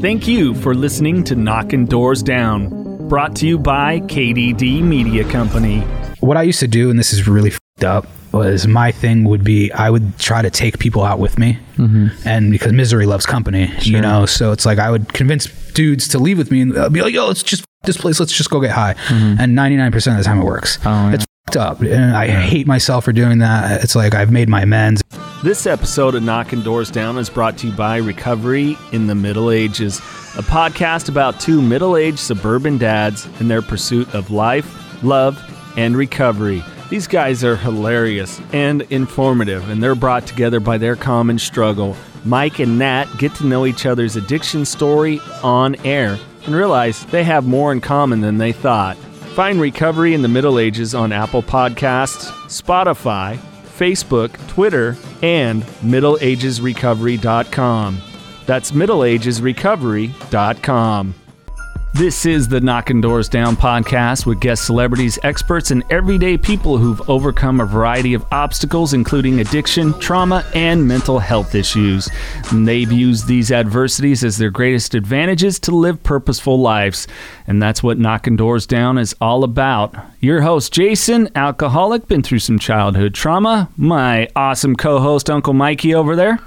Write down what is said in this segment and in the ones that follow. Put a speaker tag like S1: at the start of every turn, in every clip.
S1: Thank you for listening to Knocking Doors Down, brought to you by KDD Media Company.
S2: What I used to do, and this is really fed up, was my thing would be I would try to take people out with me, mm-hmm. and because misery loves company, you know. So it's like I would convince dudes to leave with me and I'd be like, "Yo, let's just f- this place. Let's just go get high." Mm-hmm. And ninety nine percent of the time it works. Oh, it's fed up, and I hate myself for doing that. It's like I've made my amends.
S1: This episode of Knocking Doors Down is brought to you by Recovery in the Middle Ages, a podcast about two middle aged suburban dads and their pursuit of life, love, and recovery. These guys are hilarious and informative, and they're brought together by their common struggle. Mike and Nat get to know each other's addiction story on air and realize they have more in common than they thought. Find Recovery in the Middle Ages on Apple Podcasts, Spotify, Facebook, Twitter, and MiddleAgesRecovery.com. That's MiddleAgesRecovery.com. This is the Knocking Doors Down podcast with guest celebrities, experts, and everyday people who've overcome a variety of obstacles, including addiction, trauma, and mental health issues. And they've used these adversities as their greatest advantages to live purposeful lives. And that's what Knocking Doors Down is all about. Your host, Jason, alcoholic, been through some childhood trauma. My awesome co host, Uncle Mikey, over there.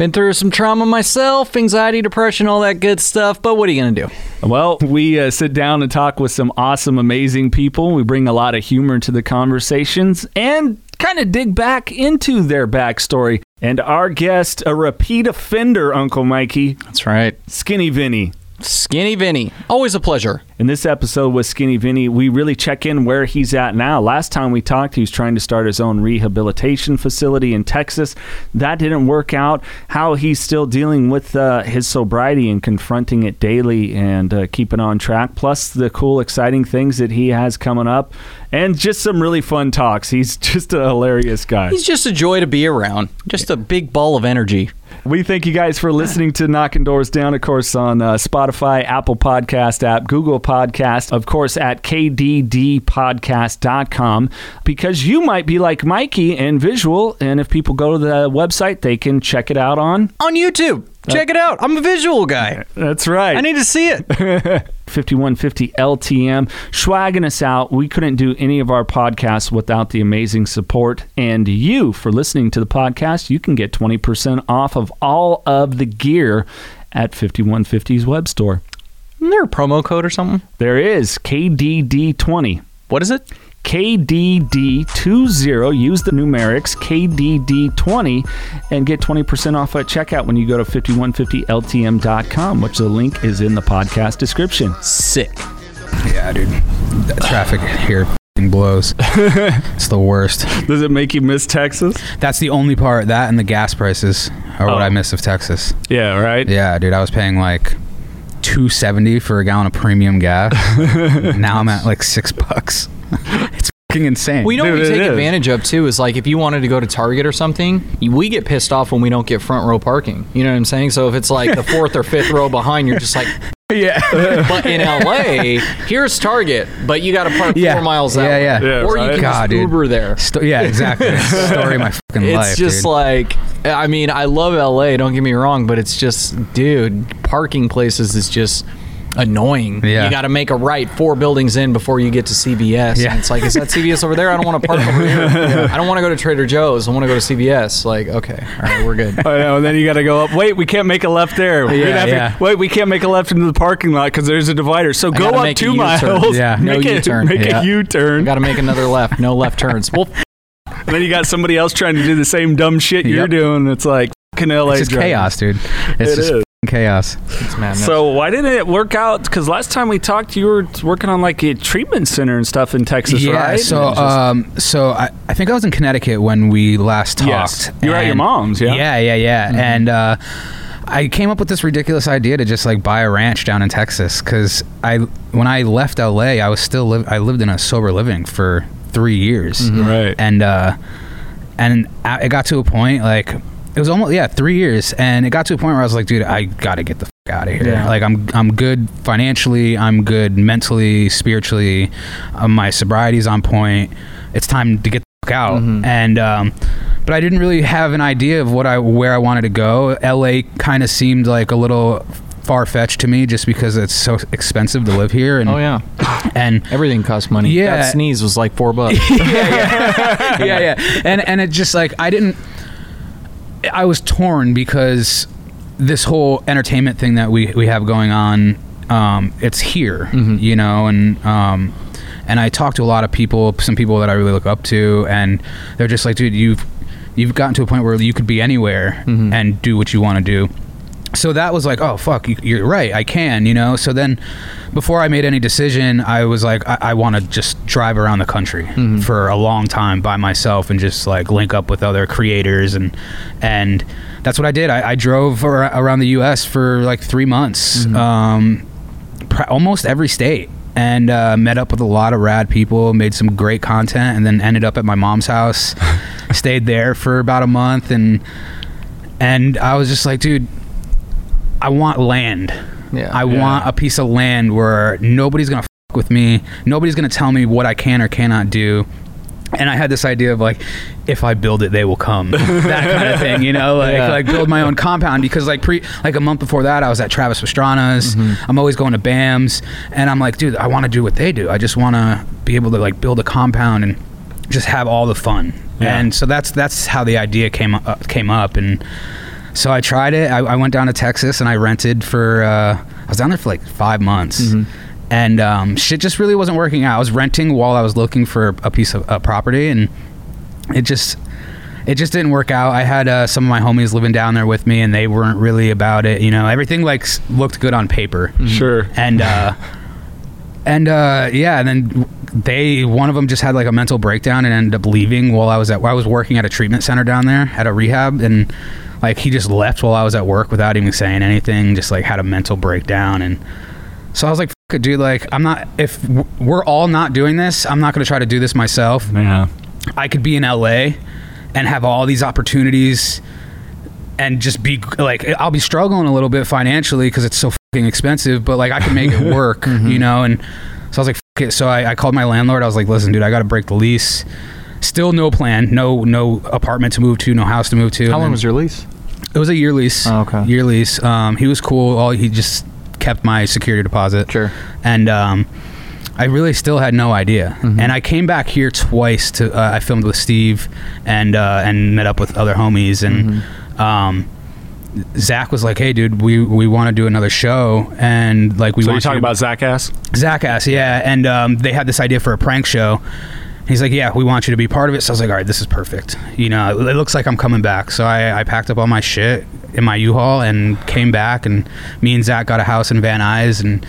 S3: Been through some trauma myself, anxiety, depression, all that good stuff. But what are you going to do?
S1: Well, we uh, sit down and talk with some awesome, amazing people. We bring a lot of humor to the conversations and kind of dig back into their backstory. And our guest, a repeat offender, Uncle Mikey,
S3: That's right.
S1: Skinny Vinny.
S3: Skinny Vinny. Always a pleasure.
S1: In this episode with Skinny Vinny, we really check in where he's at now. Last time we talked, he was trying to start his own rehabilitation facility in Texas. That didn't work out. How he's still dealing with uh, his sobriety and confronting it daily and uh, keeping on track, plus the cool, exciting things that he has coming up, and just some really fun talks. He's just a hilarious guy.
S3: He's just a joy to be around. Just a big ball of energy.
S1: We thank you guys for listening to Knocking Doors Down, of course, on uh, Spotify, Apple Podcast app, Google Podcast, of course, at kddpodcast.com, because you might be like Mikey and visual, and if people go to the website, they can check it out on.
S3: On YouTube. Check it out. I'm a visual guy.
S1: That's right.
S3: I need to see it.
S1: 5150 LTM, swagging us out. We couldn't do any of our podcasts without the amazing support. And you, for listening to the podcast, you can get 20% off of all of the gear at 5150's web store.
S3: Isn't there a promo code or something?
S1: There is KDD20.
S3: What is it?
S1: KDD20. Use the numerics KDD20 and get 20% off at checkout when you go to 5150LTM.com, which the link is in the podcast description.
S3: Sick.
S2: Yeah, dude. That traffic here blows. it's the worst.
S1: Does it make you miss Texas?
S2: That's the only part. That and the gas prices are what
S1: Oh.
S2: I miss of Texas.
S1: Yeah, right?
S2: Yeah, dude, I was paying like two seventy for a gallon of premium gas. now I'm at like six bucks. it's fucking insane.
S3: We know what we take
S1: is.
S3: advantage of too is like if you wanted to go to Target or something, we get pissed off when we don't get front row parking. You know what I'm saying? So if it's like the fourth or fifth row behind, you're just like,
S2: yeah,
S3: but in LA, here's Target, but you got to park
S2: Yeah.
S3: four miles that
S2: Yeah,
S3: way.
S2: yeah.
S1: Yeah,
S3: or
S1: right?
S3: you can
S2: God,
S3: just
S2: dude.
S3: Uber there.
S2: Sto- yeah, exactly. Story of my fucking
S3: It's
S2: life.
S3: It's just
S2: dude.
S3: like, I mean, I love LA. Don't get me wrong, but it's just, dude, parking places is just annoying.
S2: Yeah.
S3: You got to make a right four buildings in before you get to CVS.
S2: Yeah.
S3: And it's like, is that CVS over there? I don't want to park over here. I don't want to go to Trader Joe's. I want to go to CVS. Like, okay, all right, we're good.
S1: I know, and then you got to go up. Wait, we can't make a left there.
S2: Yeah,
S1: have to-
S2: yeah.
S1: wait, we can't make a left into the parking lot because there's a divider. So go up two miles.
S2: Yeah.
S3: No
S1: make a,
S3: U-turn.
S1: Make
S2: Yeah.
S1: a U-turn.
S3: Got to make another left. No left turns. Well,
S1: and then you got somebody else trying to do the same dumb shit you're doing. It's like fucking LA.
S2: it's just chaos, dude. It's
S1: It
S2: just
S1: is.
S2: Fucking chaos.
S3: it's madness.
S1: So why didn't it work out? Because last time we talked, you were working on like a treatment center and stuff in Texas,
S2: yeah.
S1: right?
S2: So,
S1: just-
S2: um, so I, I think I was in Connecticut when we last talked.
S1: Yes. You were at your mom's, yeah?
S2: Yeah, yeah, yeah. And uh, I came up with this ridiculous idea to just like buy a ranch down in Texas because I, when I left LA, I was still live. I lived in a sober living for three years,
S1: Right.
S2: and uh, and I- it got to a point like it was almost yeah three years, and it got to a point where I was like, dude, I gotta get the fuck out of here.
S3: Yeah.
S2: Like I'm I'm good financially, I'm good mentally, spiritually, um, my sobriety's on point. It's time to get the fuck out,
S3: Mhm.
S2: and um, but I didn't really have an idea of what I where I wanted to go. LA kind of seemed like a little far fetched to me just because it's so expensive to live here. And,
S3: Oh yeah,
S2: and
S3: everything costs money.
S2: Yeah.
S3: that sneeze was like four bucks.
S2: yeah yeah, yeah. And and it just like I didn't. I was torn because this whole entertainment thing that we we have going on, um, it's here, you know, and um, and I talked to a lot of people, some people that I really look up to, and they're just like, dude, you've you've gotten to a point where you could be anywhere and do what you want to do so that was like, oh fuck, you, you're right, I can, you know. So then, before I made any decision, I was like, I, I want to just drive around the country for a long time by myself and just like link up with other creators and and that's what I did. I, I drove ar- around the U.S. for like three months, um, pr- almost every state. And uh, met up with a lot of rad people, made some great content, and then ended up at my mom's house. stayed there for about a month, and and I was just like, dude, I want land.
S3: Yeah.
S2: I want a piece of land where nobody's gonna fuck with me. Nobody's gonna tell me what I can or cannot do. And I had this idea of like, if I build it, they will come. that kind of thing, you know, like
S3: Yeah.
S2: like build my own compound because like pre like a month before that, I was at Travis Pastrana's. Mm-hmm. I'm always going to BAM's, and I'm like, dude, I want to do what they do. I just want to be able to like build a compound and just have all the fun.
S1: Yeah.
S2: And so that's that's how the idea came up, came up and. So I tried it. I, I went down to Texas and I rented for. Uh, I was down there for like five months, and um, shit just really wasn't working out. I was renting while I was looking for a piece of uh, property, and it just it just didn't work out. I had uh, some of my homies living down there with me, and they weren't really about it. You know, everything like looked good on paper,
S1: Sure.
S2: and uh, and uh, yeah, and then they one of them just had like a mental breakdown and ended up leaving while I was at I was working at a treatment center down there at a rehab and like he just left while I was at work without even saying anything just like had a mental breakdown and so I was like Fuck it, dude like I'm not if we're all not doing this I'm not going to try to do this myself
S1: Yeah.
S2: I could be in LA and have all these opportunities and just be like I'll be struggling a little bit financially because it's so fucking expensive, but like I can make it work, you mm-hmm. know. And so I was like, Fuck it. so I, I called my landlord. I was like, listen, dude, I got to break the lease. Still no plan, no no apartment to move to, no house to move to.
S3: How
S2: And
S3: long was your lease?
S2: it was a year lease.
S3: Oh, okay.
S2: Year lease. Um, he was cool. All he just kept my security deposit.
S3: Sure.
S2: And um, I really still had no idea.
S3: Mm-hmm.
S2: And I came back here twice to. Uh, I filmed with Steve and uh, and met up with other homies and.
S3: Mm-hmm.
S2: Um, Zach was like, "Hey, dude, we we want to do another show, and like we
S1: So
S2: want
S1: you talking
S2: you to-
S1: about Zackass?
S2: Zach asked, yeah, and um, they had this idea for a prank show. He's like, yeah, we want you to be part of it. So I was like, all right, this is perfect. You know, it looks like I'm coming back. So I, I packed up all my shit in my U-Haul and came back, and me and Zach got a house in Van Nuys, and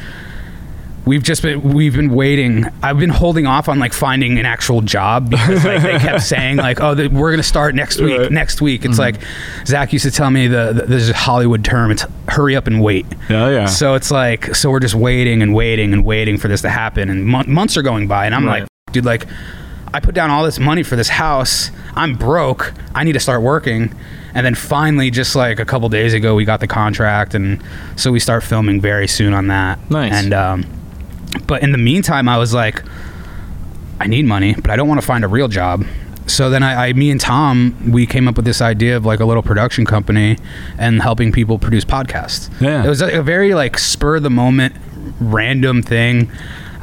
S2: we've just been we've been waiting. I've been holding off on like finding an actual job because like they kept saying like, oh, the, we're gonna start next week.
S1: Right.
S2: Next week. It's mm-hmm. like Zach used to tell me the, the there's a Hollywood term. It's hurry up and wait.
S1: Yeah, yeah.
S2: So it's like, so we're just waiting and waiting and waiting for this to happen, and mon- months are going by, and I'm
S1: Right.
S2: like, dude, like, I put down all this money for this house. I'm broke. I need to start working. And then finally, just like a couple days ago, we got the contract, and so we start filming very soon on that.
S3: Nice.
S2: And um, but in the meantime, I was like, I need money, but I don't want to find a real job. So then I, I, me and Tom, we came up with this idea of like a little production company and helping people produce podcasts.
S1: Yeah.
S2: It was a, a very like spur of the moment, random thing.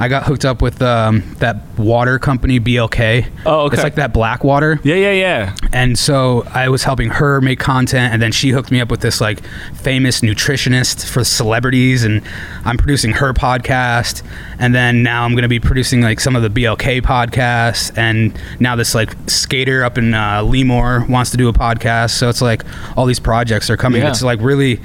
S2: I got hooked up with um, that water company, BLK.
S1: Oh, okay.
S2: It's like that black water
S1: Yeah, yeah, yeah.
S2: and so I was helping her make content, and then she hooked me up with this like famous nutritionist for celebrities, and I'm producing her podcast, and then now I'm gonna be producing like some of the BLK podcasts, and now this like skater up in uh, Lemoore wants to do a podcast, so it's like all these projects are coming.
S3: Yeah.
S2: It's like really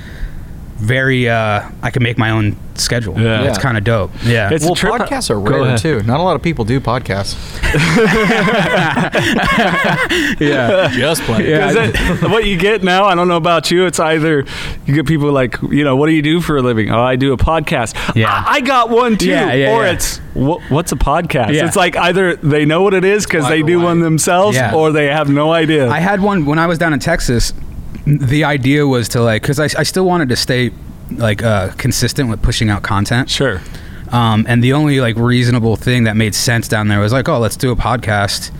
S2: very uh I can make my own schedule.
S1: Yeah.
S2: It's kind of dope. Yeah.
S1: It's
S3: well,
S1: trip-
S3: podcasts are rare too. Not a lot of people do podcasts.
S2: yeah.
S3: Just playing.
S2: Yeah.
S1: 'Cause it- what you get now, I don't know about you. It's either you get people like, you know, what do you do for a living? Oh, I do a podcast.
S2: Yeah.
S1: I, I got one too.
S2: Yeah, yeah,
S1: or
S2: yeah.
S1: it's "Wha- what's a podcast?
S2: Yeah.
S1: It's like either they know what it is because they do
S3: white.
S1: one themselves,
S2: Yeah.
S1: or they have no idea.
S2: I had one when I was down in Texas. The idea was to like, because I, I still wanted to stay like uh, consistent with pushing out content.
S1: sure.
S2: Um, and the only like reasonable thing that made sense down there was like, oh, let's do a podcast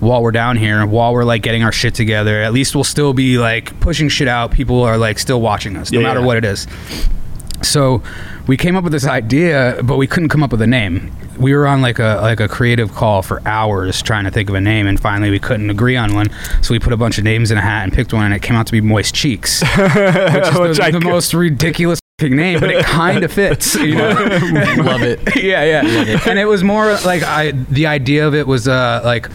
S2: while we're down here, while we're like getting our shit together. At least we'll still be like pushing shit out. People are like still watching us, no
S1: Yeah,
S2: matter
S1: yeah.
S2: what it is. So we came up with this idea, but we couldn't come up with a name. We were on like a like a creative call for hours trying to think of a name, and finally we couldn't agree on one. So we put a bunch of names in a hat and picked one, and it came out to be Moist Cheeks, which is
S1: Which
S2: the, the most ridiculous name, but it kind of fits. You know?
S3: Love it.
S2: yeah, yeah. And it was more like I the idea of it was uh like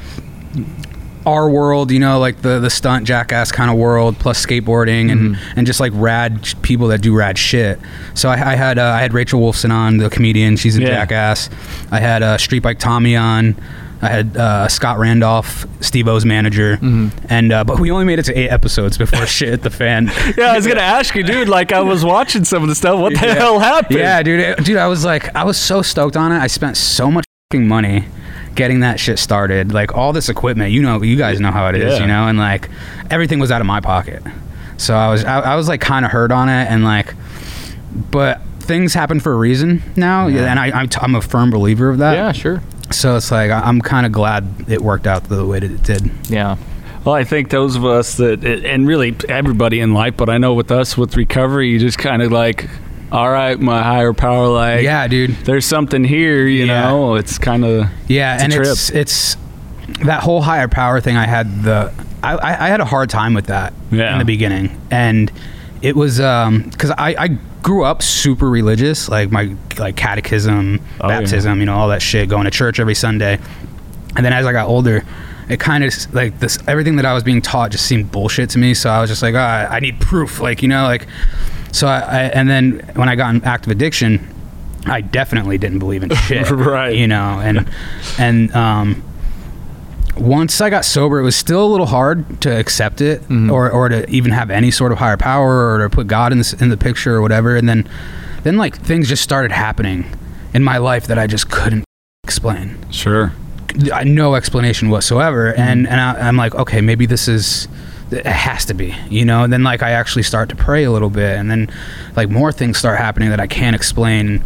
S2: our world, you know, like the the stunt jackass kind of world, plus skateboarding and and just like rad sh- people that do rad shit. So I, I had uh, I had Rachel Wolfson on, the comedian. She's a
S1: Yeah.
S2: jackass. I had uh, Street Bike Tommy on. I had uh, Scott Randolph, Steve-O's manager, and uh, but we only made it to eight episodes before shit hit the fan.
S1: Yeah, I was gonna ask you, dude. Like, I was watching some of the stuff. What the
S2: Yeah.
S1: hell happened?
S2: Yeah, dude. it- dude, I was like, I was so stoked on it. I spent so much fucking money getting that shit started. Like all this equipment, you know, you guys know how it is,
S1: Yeah.
S2: you know, and like everything was out of my pocket. So I was, I, I was like kind of hurt on it, and like, but things happen for a reason now,
S1: Yeah.
S2: and I, I'm, t- I'm a firm believer of that.
S3: Yeah, sure.
S2: So it's like I'm kind of glad it worked out the way that it did.
S3: Yeah.
S1: Well, I think those of us that, and really everybody in life, but I know with us with recovery, you just kind of like, all right, my higher power, like,
S2: yeah, dude.
S1: there's something here, you
S2: Yeah.
S1: know. It's kind of
S2: Yeah, and
S1: trip.
S2: it's it's that whole higher power thing. I had the I, I I had a hard time with that
S1: Yeah.
S2: in the beginning, and it was um because I I grew up super religious, like my like catechism,
S1: Oh, yeah.
S2: baptism, you know, all that shit, going to church every Sunday, and then as I got older. It kind of like this. Everything that I was being taught just seemed bullshit to me. So I was just like, ah, I need proof. Like you know, like. So I, I and then when I got in active addiction, I definitely didn't believe in shit.
S1: Right.
S2: You know, and and um, once I got sober, it was still a little hard to accept it, or or to even have any sort of higher power, or to put God in this, in the picture or whatever. And then then like things just started happening in my life that I just couldn't explain.
S1: sure.
S2: No explanation whatsoever and and I, i'm like okay maybe this is it has to be you know? And then like i actually start to pray a little bit and then like more things start happening that i can't explain.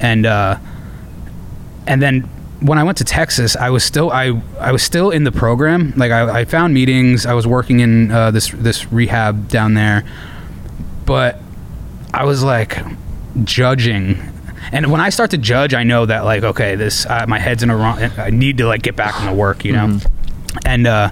S2: And uh and then when i went to texas i was still i i was still in the program. Like i, I found meetings. I was working in uh, this this rehab down there. But i was like judging. And when i start to judge i know that like okay this uh, my head's in a wrong i need to like get back into work you know? And uh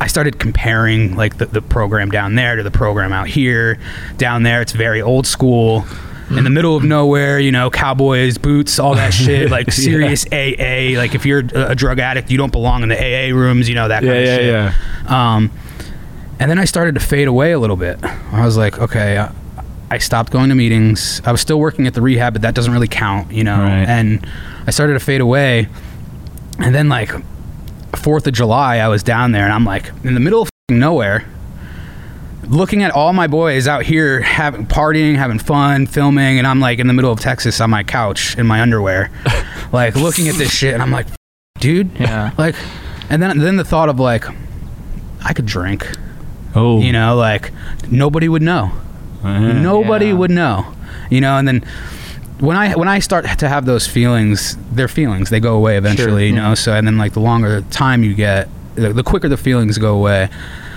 S2: I started comparing like the, the program down there to the program out here. Down there, it's very old school, in the middle of nowhere. You know, cowboys, boots, all that shit. Like serious AA. Like if you're a a drug addict, you don't belong in the AA rooms. You know that kind
S1: Yeah,
S2: of
S1: yeah,
S2: shit.
S1: yeah.
S2: Um, and then I started to fade away a little bit. I was like, okay, I, I stopped going to meetings. I was still working at the rehab, but that doesn't really count, you know.
S1: Right.
S2: And I started to fade away. And then like Fourth of July, I was down there, and I'm like in the middle of nowhere, looking at all my boys out here having partying, having fun, filming, and I'm like in the middle of Texas on my couch in my underwear, like looking at this shit, and I'm like, dude,
S3: Yeah.
S2: like, and then then the thought of like, I could drink,
S1: Oh,
S2: you know, like nobody would know,
S1: uh,
S2: nobody
S3: Yeah.
S2: would know, you know, and then. When I when I start to have those feelings, they're feelings. They go away eventually, you know. Mm-hmm. So and then like the longer the time you get, the, the quicker the feelings go away.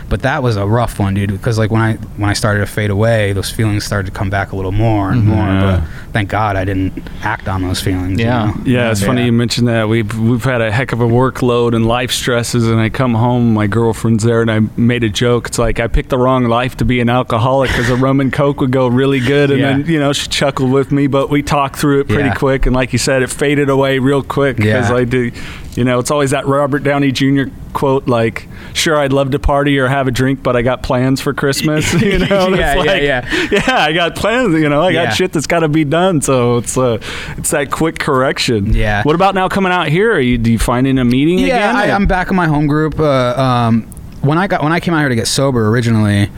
S2: But that was a rough one, dude. Because like when I when I started to fade away, those feelings started to come back a little more and mm-hmm. more.
S1: Yeah.
S2: But thank God I didn't act on those feelings. you
S3: Yeah.
S2: know?
S1: Yeah, it's funny you mentioned that. We've we've had a heck of a workload and life stresses, and I come home, my girlfriend's there, and I made a joke. It's like I picked the wrong life to be an alcoholic because a rum and coke would go really good, and
S2: Yeah.
S1: then you know she chuckled with me, but we talked through it pretty
S2: Yeah.
S1: quick, and like you said, it faded away real quick because
S2: Yeah.
S1: I do. You know, it's always that Robert Downey Jr. quote, like, "Sure, I'd love to party or have a drink, but I got plans for Christmas." You know,
S2: Yeah, yeah,
S1: like,
S2: yeah.
S1: yeah, I got plans. You know, I
S2: Yeah.
S1: got shit that's got to be done. So it's uh, it's that quick correction.
S2: Yeah.
S1: What about now coming out here? Are you do you finding a meeting
S2: yeah,
S1: again?
S2: I, I'm back in my home group. Uh, um, when I got when I came out here to get sober originally,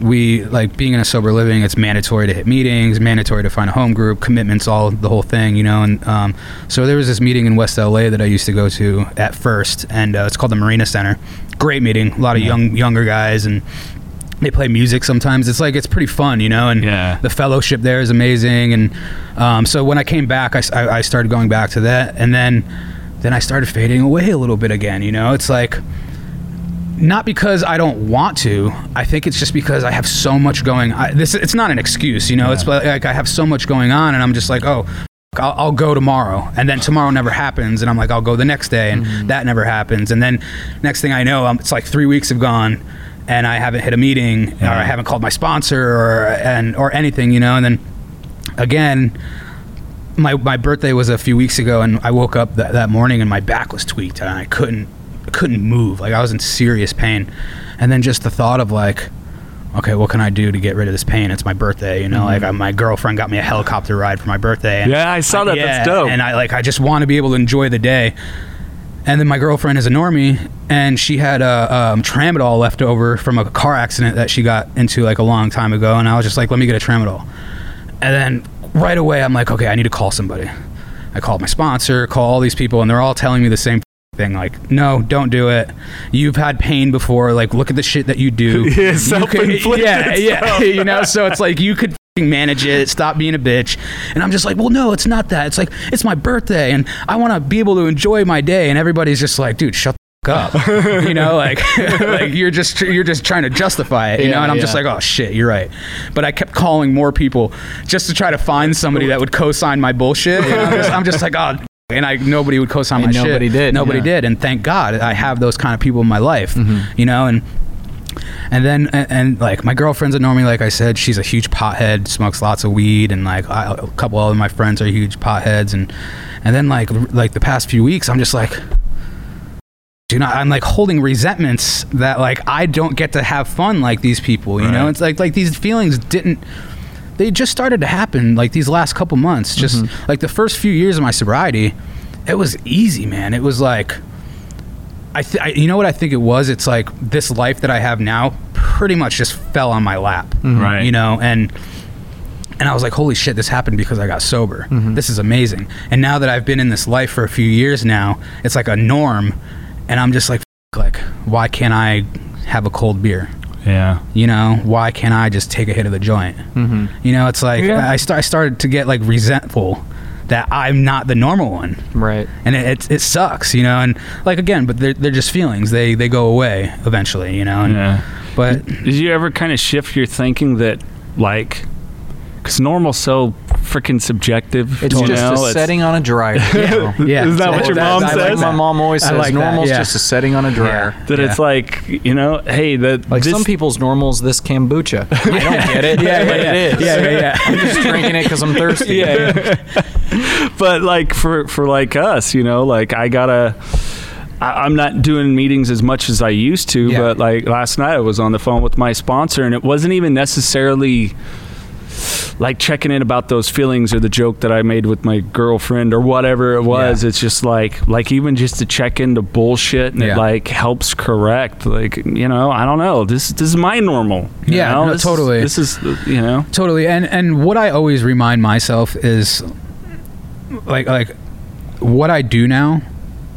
S2: we like being in a sober living. It's mandatory to hit meetings, mandatory to find a home group, commitments, all the whole thing, you know. And um, so there was this meeting in West LA that I used to go to at first, and uh, it's called the Marina Center. Great meeting, a lot of young younger guys and. They play music sometimes. It's like it's pretty fun, you know, and
S1: Yeah.
S2: the fellowship there is amazing. And um, so when I came back, I I started going back to that, and then then I started fading away a little bit again. You know, it's like not because I don't want to. I think it's just because I have so much going. I, this it's not an excuse, you know. It's like I have so much going on, and I'm just like, oh, I'll, I'll go tomorrow, and then tomorrow never happens, and I'm like, I'll go the next day, and that never happens, and then next thing I know, um it's like three weeks have gone, and I haven't hit a meeting, or I haven't called my sponsor, or and or anything, you know, and then again. My, my birthday was a few weeks ago, and I woke up that, that morning and my back was tweaked, and I couldn't couldn't move. Like I was in serious pain, and then just the thought of like, okay, what can I do to get rid of this pain? It's my birthday, you know. Like I, my girlfriend got me a helicopter ride for my birthday. And
S1: Yeah, I saw that. That's dope.
S2: And I like I just want to be able to enjoy the day. And then my girlfriend is a normie, and she had a um, tramadol left over from a car accident that she got into like a long time ago. And I was just like, let me get a tramadol. And then right away, I'm like, okay, I need to call somebody. I called my sponsor, call all these people, and they're all telling me the same thing. Like, no, don't do it. You've had pain before. Like, look at the shit that you do.
S1: Yeah,
S2: You could- Yeah, yeah. You know, so it's like you could manage it. Stop being a bitch. And I'm just like, well, no, it's not that. It's like it's my birthday, and I want to be able to enjoy my day. And everybody's just like, dude, shut. up you know like like you're just you're just trying to justify it you know and i'm just like oh shit you're right but i kept calling more people just to try to find somebody that would co-sign my bullshit and I'm, just, I'm just like oh and I nobody would co-sign
S3: And
S2: my shit.
S3: nobody did,
S2: Nobody
S3: yeah.
S2: did, and thank God I have those kind of people in my life.
S3: Mm-hmm.
S2: You know, and and then and, and like my girlfriend's a normie, like I said, she's a huge pothead, smokes lots of weed, and like I, a couple of my friends are huge potheads, and and then like like the past few weeks, I'm just like. Do not. I'm like holding resentments that like I don't get to have fun like these people. You know, it's like like these feelings didn't. They just started to happen like these last couple months. Just mm-hmm. like the first few years of my sobriety, it was easy, man. It was like I, th- I you know what I think it was? It's like this life that I have now pretty much just fell on my lap. Mm-hmm.
S1: Right.
S2: You know, and and I was like, holy shit, this happened because I got sober. Mm-hmm. This is amazing. And now that I've been in this life for a few years now, it's like a norm, and I'm just like, like, why can't I have a cold beer?
S1: Yeah.
S2: You know, why can't I just take a hit of the joint? Mm-hmm. You know, it's like
S1: Yeah.
S2: I, st- I started to get like resentful that I'm not the normal one
S3: Right.
S2: and it, it, it sucks, you know. And like again, but they're, they're just feelings. They they go away eventually, you know. And,
S1: Yeah.
S2: But
S1: Did you ever kind of shift your thinking that, like, because normal's so freaking subjective?
S3: It's
S1: you
S3: just
S1: know?
S3: a
S1: It's-
S3: setting on a dryer. you know?
S2: yeah,
S1: Isn't that what your mom
S3: I like
S1: says?
S3: my mom always says
S2: like that,
S3: normal's
S2: yeah.
S3: just a setting on a dryer.
S2: Yeah.
S1: That it's like, you know, hey, that
S3: Like
S1: this,
S3: some people's normal's this kombucha. I don't get it,
S2: Yeah,
S3: but
S2: yeah,
S3: it is.
S2: yeah, yeah, yeah.
S3: I'm just drinking it because I'm thirsty.
S1: yeah. but like for for like us, you know, like I gotta. I- I'm not doing meetings as much as I used to,
S2: Yeah.
S1: but like last night I was on the phone with my sponsor, and it wasn't even necessarily like checking in about those feelings or the joke that I made with my girlfriend or whatever it was.
S2: Yeah.
S1: It's just like like even just to check into bullshit and it like helps correct. Like you know, I don't know. This this is my normal. you
S2: Yeah,
S1: know?
S2: no,
S1: This is-
S2: totally.
S1: this is you know.
S2: totally. And and what I always remind myself is like like what I do now.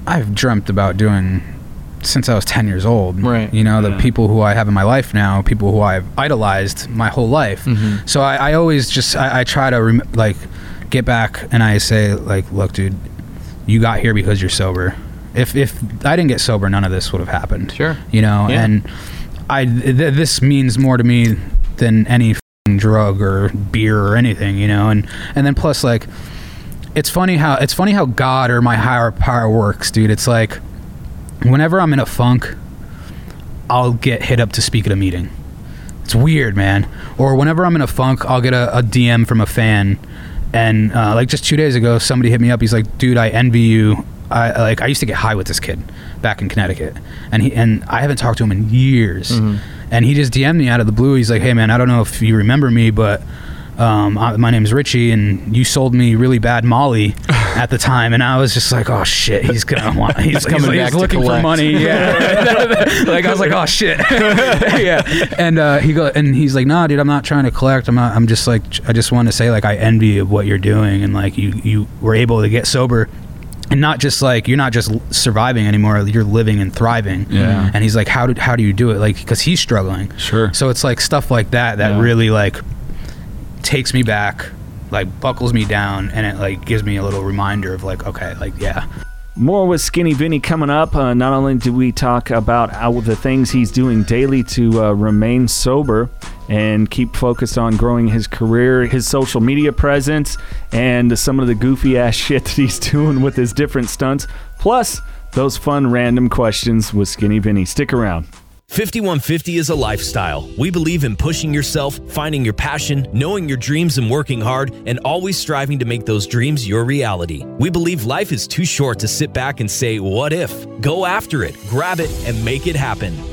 S2: I've dreamt about doing since I was 10 years old.
S3: Right.
S2: You know, the
S1: Yeah.
S2: people who I have in my life now, people who I've idolized my whole life.
S3: Mm-hmm.
S2: So I, I always just, I, I try to rem- like get back and I say like, look, dude, you got here because you're sober. If, if I didn't get sober, none of this would have happened.
S3: Sure.
S2: You know,
S3: Yeah.
S2: and I, th- this means more to me than any drug or beer or anything, you know, and, and then plus like, it's funny how it's funny how God or my higher power works, dude. It's like whenever I'm in a funk, I'll get hit up to speak at a meeting. It's weird, man. Or whenever I'm in a funk, I'll get a, a DM from a fan, and uh, like just two days ago, somebody hit me up. He's like, "Dude, I envy you. I like I used to get high with this kid back in Connecticut, and he and I haven't talked to him in years. And he just DM'd me out of the blue. He's like, "Hey, man, I don't know if you remember me, but." Um, I, my name's Richie, and you sold me really bad Molly at the time, and I was just like, "Oh shit, he's gonna want, he's, he's,
S3: coming
S2: he's
S3: back to
S2: looking for money." Yeah, like I was like, "Oh shit," yeah. And uh, he go, and he's like, "Nah, dude, I'm not trying to collect. I'm not. I'm just like, I just want to say, like, I envy you of what you're doing, and like, you you were able to get sober." And not just like you're not just surviving anymore; you're living and thriving.
S1: Yeah.
S2: And he's like, "How do how do you do it?" Like, because he's struggling.
S1: Sure.
S2: So it's like stuff like that that
S1: Yeah.
S2: really like takes me back, like buckles me down, and it like gives me a little reminder of like, okay, like yeah,
S1: More with Skinny Vinny coming up. Uh, not only do we talk about how the things he's doing daily to uh, remain sober and keep focused on growing his career, his social media presence, and some of the goofy ass shit that he's doing with his different stunts, plus those fun random questions with Skinny Vinny. Stick around.
S4: 5150 is a lifestyle. We believe in pushing yourself, finding your passion, knowing your dreams, and working hard, and always striving to make those dreams your reality. We believe life is too short to sit back and say, What if? Go after it, grab it, and make it happen.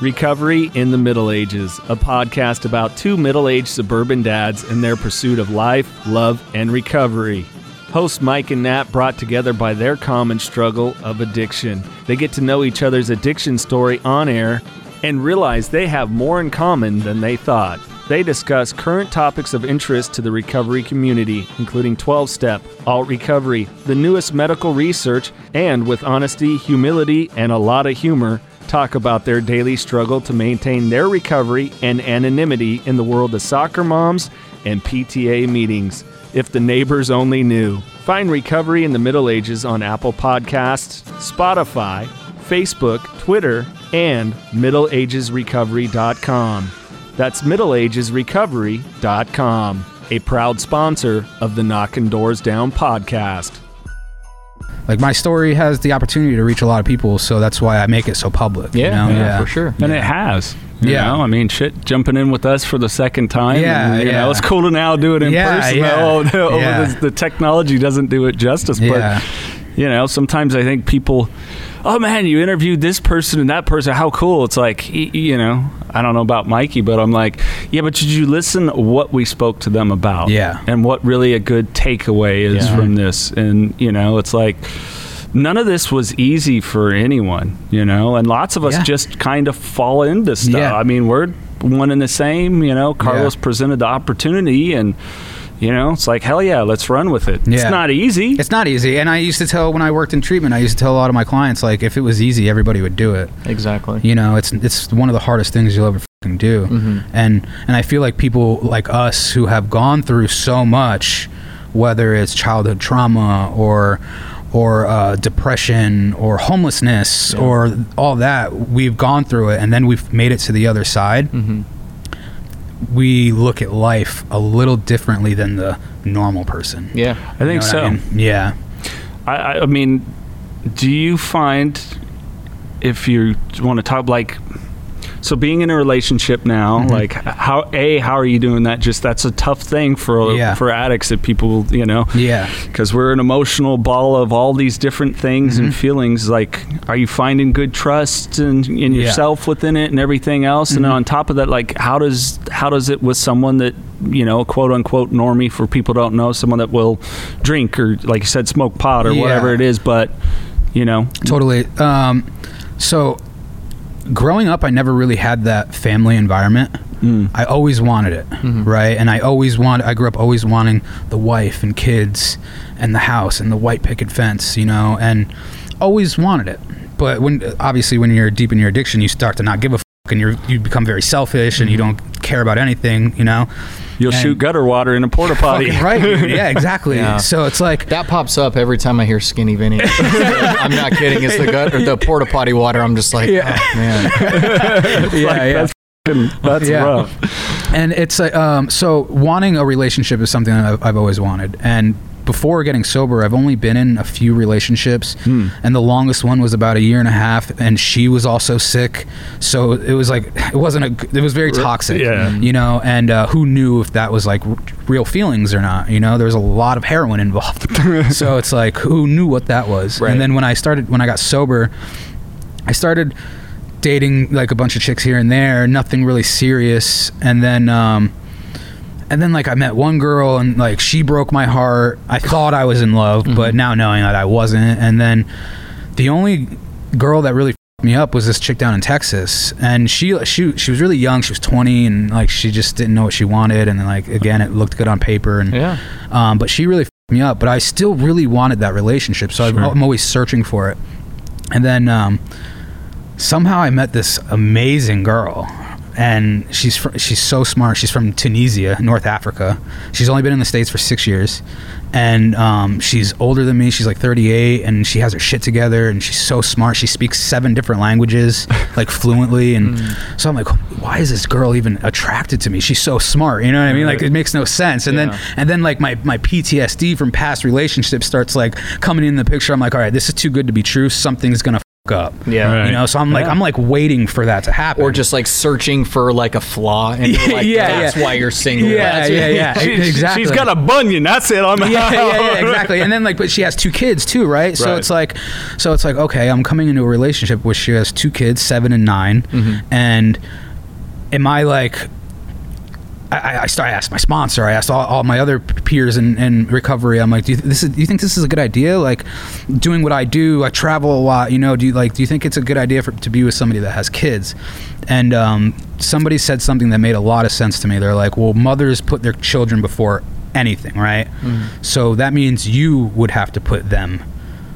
S1: Recovery in the Middle Ages, a podcast about two middle aged suburban dads and their pursuit of life, love, and recovery. Hosts Mike and Nat brought together by their common struggle of addiction. They get to know each other's addiction story on air and realize they have more in common than they thought. They discuss current topics of interest to the recovery community, including 12 step, alt recovery, the newest medical research, and with honesty, humility, and a lot of humor, talk about their daily struggle to maintain their recovery and anonymity in the world of soccer moms and PTA meetings. If the neighbors only knew. Find Recovery in the Middle Ages on Apple Podcasts, Spotify, Facebook, Twitter, and MiddleAgesRecovery.com. That's MiddleAgesRecovery.com, a proud sponsor of the Knocking Doors Down podcast.
S2: Like my story has the opportunity to reach a lot of people, so that's why I make it so public. you
S3: Yeah,
S2: know?
S3: yeah, for sure.
S1: And it has. You
S2: Yeah.
S1: know, I mean, shit, jumping in with us for the second time.
S2: Yeah,
S1: and, you
S2: yeah.
S1: know, it's cool to now do it in
S2: Yeah,
S1: person.
S2: yeah.
S1: Oh, no,
S2: Yeah.
S1: the, the technology doesn't do it justice.
S2: Yeah.
S1: But, you know, sometimes I think people, oh man, you interviewed this person and that person. How cool. It's like, you know, I don't know about Mikey, but I'm like, yeah, but did you listen what we spoke to them about?
S2: Yeah.
S1: And what really a good takeaway is
S3: Yeah.
S1: from this. And, you know, it's like, none of this was easy for anyone, you know, and lots of us
S2: Yeah.
S1: just kind of fall into stuff.
S2: Yeah.
S1: I mean, we're one and the same, you know. Carlos presented the opportunity, and you know, it's like hell yeah, let's run with it. It's not easy.
S2: It's not easy. And I used to tell when I worked in treatment, I used to tell a lot of my clients like if it was easy, everybody would do it.
S3: Exactly.
S2: You know, it's it's one of the hardest things you'll ever fucking do.
S3: Mhm.
S2: And and I feel like people like us who have gone through so much, whether it's childhood trauma or or uh, depression or homelessness
S3: Yeah.
S2: or all that, we've gone through it and then we've made it to the other side.
S3: Mhm.
S2: We look at life a little differently than the normal person.
S3: Yeah.
S1: I think
S2: You
S1: so.
S2: know what I mean? Yeah.
S1: I, I, I mean, do you find if you want to talk like so being in a relationship now
S2: Mhm.
S1: like how a how are you doing that just that's a tough thing for
S2: Yeah.
S1: for addicts that people you know
S2: Yeah.
S1: because we're an emotional ball of all these different things and
S2: Mhm.
S1: feelings like are you finding good trust in, in
S2: Yeah.
S1: yourself within it and everything else and
S2: Mhm.
S1: on top of that like how does how does it with someone that you know quote unquote normie for people don't know someone that will drink or like you said smoke pot or
S2: Yeah.
S1: whatever it is but you know
S2: Totally. Um, so, growing up, I never really had that family environment.
S1: Mm.
S2: I always wanted it,
S3: Mhm.
S2: right? And I always wanted. I grew up always wanting the wife and kids, and the house and the white picket fence, you know, and always wanted it. But when obviously when you're deep in your addiction, you start to not give a fuck, and you you become very selfish, and you don't care about anything, you know.
S1: You'll
S2: And-
S1: shoot gutter water in a porta potty
S2: right. Yeah, exactly.
S3: Yeah.
S2: So it's like
S3: That pops up every time I hear Skinny Vinny. I'm not kidding. It's the gut or the porta potty water. I'm just like,
S2: Yeah.
S3: oh, man.
S2: yeah,
S1: Like,
S2: yeah.
S1: that's that's
S2: Yeah.
S1: rough
S2: and it's like um, so wanting a relationship is something that I've, I've always wanted and before getting sober i've only been in a few relationships
S1: Hmm.
S2: and the longest one was about a year and a half and she was also sick so it was like it wasn't a it was very toxic
S1: Yeah.
S2: you know and uh, who knew if that was like r- real feelings or not you know there was a lot of heroin involved so it's like who knew what that was
S3: Right.
S2: and then when i started when i got sober i started dating like a bunch of chicks here and there, nothing really serious. And then, um, and then like I met one girl and like she broke my heart. I thought I was in love, but now knowing that I wasn't. And then the only girl that really fed me up was this chick down in Texas, and she she she was really young. She was 20, and like she just didn't know what she wanted, and then like again, it looked good on paper, and
S3: Yeah.
S2: um, but she really f***ed me up. But I still really wanted that relationship, so
S1: Sure.
S2: I'm, I'm always searching for it. And then um, somehow I met this amazing girl, and she's fr- she's so smart. She's from Tunisia, North Africa. She's only been in the states for six years, and um, she's older than me. She's like 38, and she has her shit together, and she's so smart. She speaks seven different languages like fluently, and so I'm like, why is this girl even attracted to me? She's so smart. You know what I mean? Like it makes no sense. And
S3: Yeah.
S2: then and then like my my PTSD from past relationships starts like coming in the picture. I'm like, all right, this is too good to be true. Something's gonna fuck up.
S3: Yeah.
S1: Right.
S2: You know, so I'm like,
S1: Yeah.
S2: I'm like waiting for that to happen.
S3: Or just like searching for like a flaw, and you're like,
S2: Yeah,
S3: that's
S2: yeah.
S3: why you're single.
S2: Yeah,
S3: That's
S2: yeah, yeah.
S1: She-
S2: exactly.
S1: She's got a bunion. That's it. I'm
S2: yeah, yeah, yeah, exactly. And then like, but she has two kids too, right? So
S1: Right.
S2: it's like, so it's like, okay, I'm coming into a relationship where she has two kids, seven and 9
S1: Mm-hmm.
S2: and am I like? I, I- I start. I asked my sponsor. I asked all, all my other peers in, in recovery. I'm like, do you, this is, do you think this is a good idea? Like, doing what I do, I travel a lot. You know, do you like? Do you think it's a good idea for to be with somebody that has kids? And um, somebody said something that made a lot of sense to me. They're like, well, mothers put their children before anything, right? So that means you would have to put them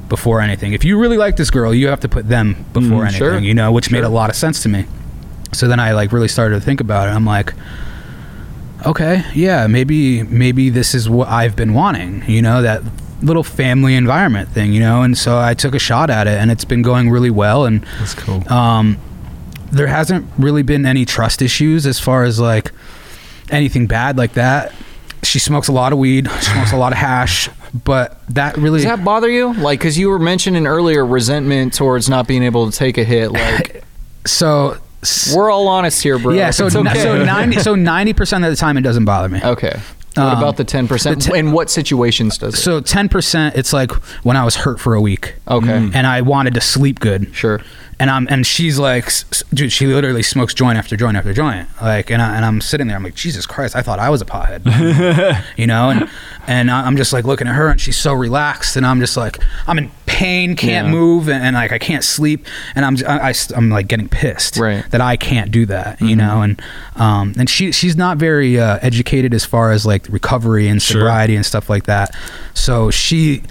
S2: before anything. If you really like this girl, you have to put them before
S1: Mm,
S2: anything.
S3: sure.
S2: You know, which made a lot of sense to me. So then I like really started to think about it. I'm like, okay, yeah, maybe maybe this is what I've been wanting, you know, that little family environment thing, you know, and so I took a shot at it and it's been going really well and
S1: That's cool.
S2: um there hasn't really been any trust issues as far as like anything bad like that. She smokes a lot of weed, she smokes a lot of hash, but that really
S3: Does that bother you? Like, because you were mentioning earlier resentment towards not being able to take a hit. Like,
S2: so s-
S3: we're all honest here, bro.
S2: yeah, so
S3: It's okay.
S2: so 90 so 90% of the time it doesn't bother me.
S3: okay. What
S2: Um,
S3: about the ten percent? In what situations does it?
S2: So 10% it's like when I was hurt for a week.
S3: okay,
S2: and I wanted to sleep good.
S3: sure.
S2: And I'm and she's like, dude, she literally smokes joint after joint after joint. Like, and I, and I'm sitting there, I'm like, Jesus Christ, I thought I was a pothead, you know. And and I'm just like looking at her, and she's so relaxed, and I'm just like, I'm in pain, can't
S3: Yeah.
S2: move, and, and like I can't sleep, and I'm I, am like getting pissed
S3: Right.
S2: that I can't do that, you know. And um and she she's not very uh, educated as far as like recovery and
S1: Sure.
S2: sobriety and stuff like that. So she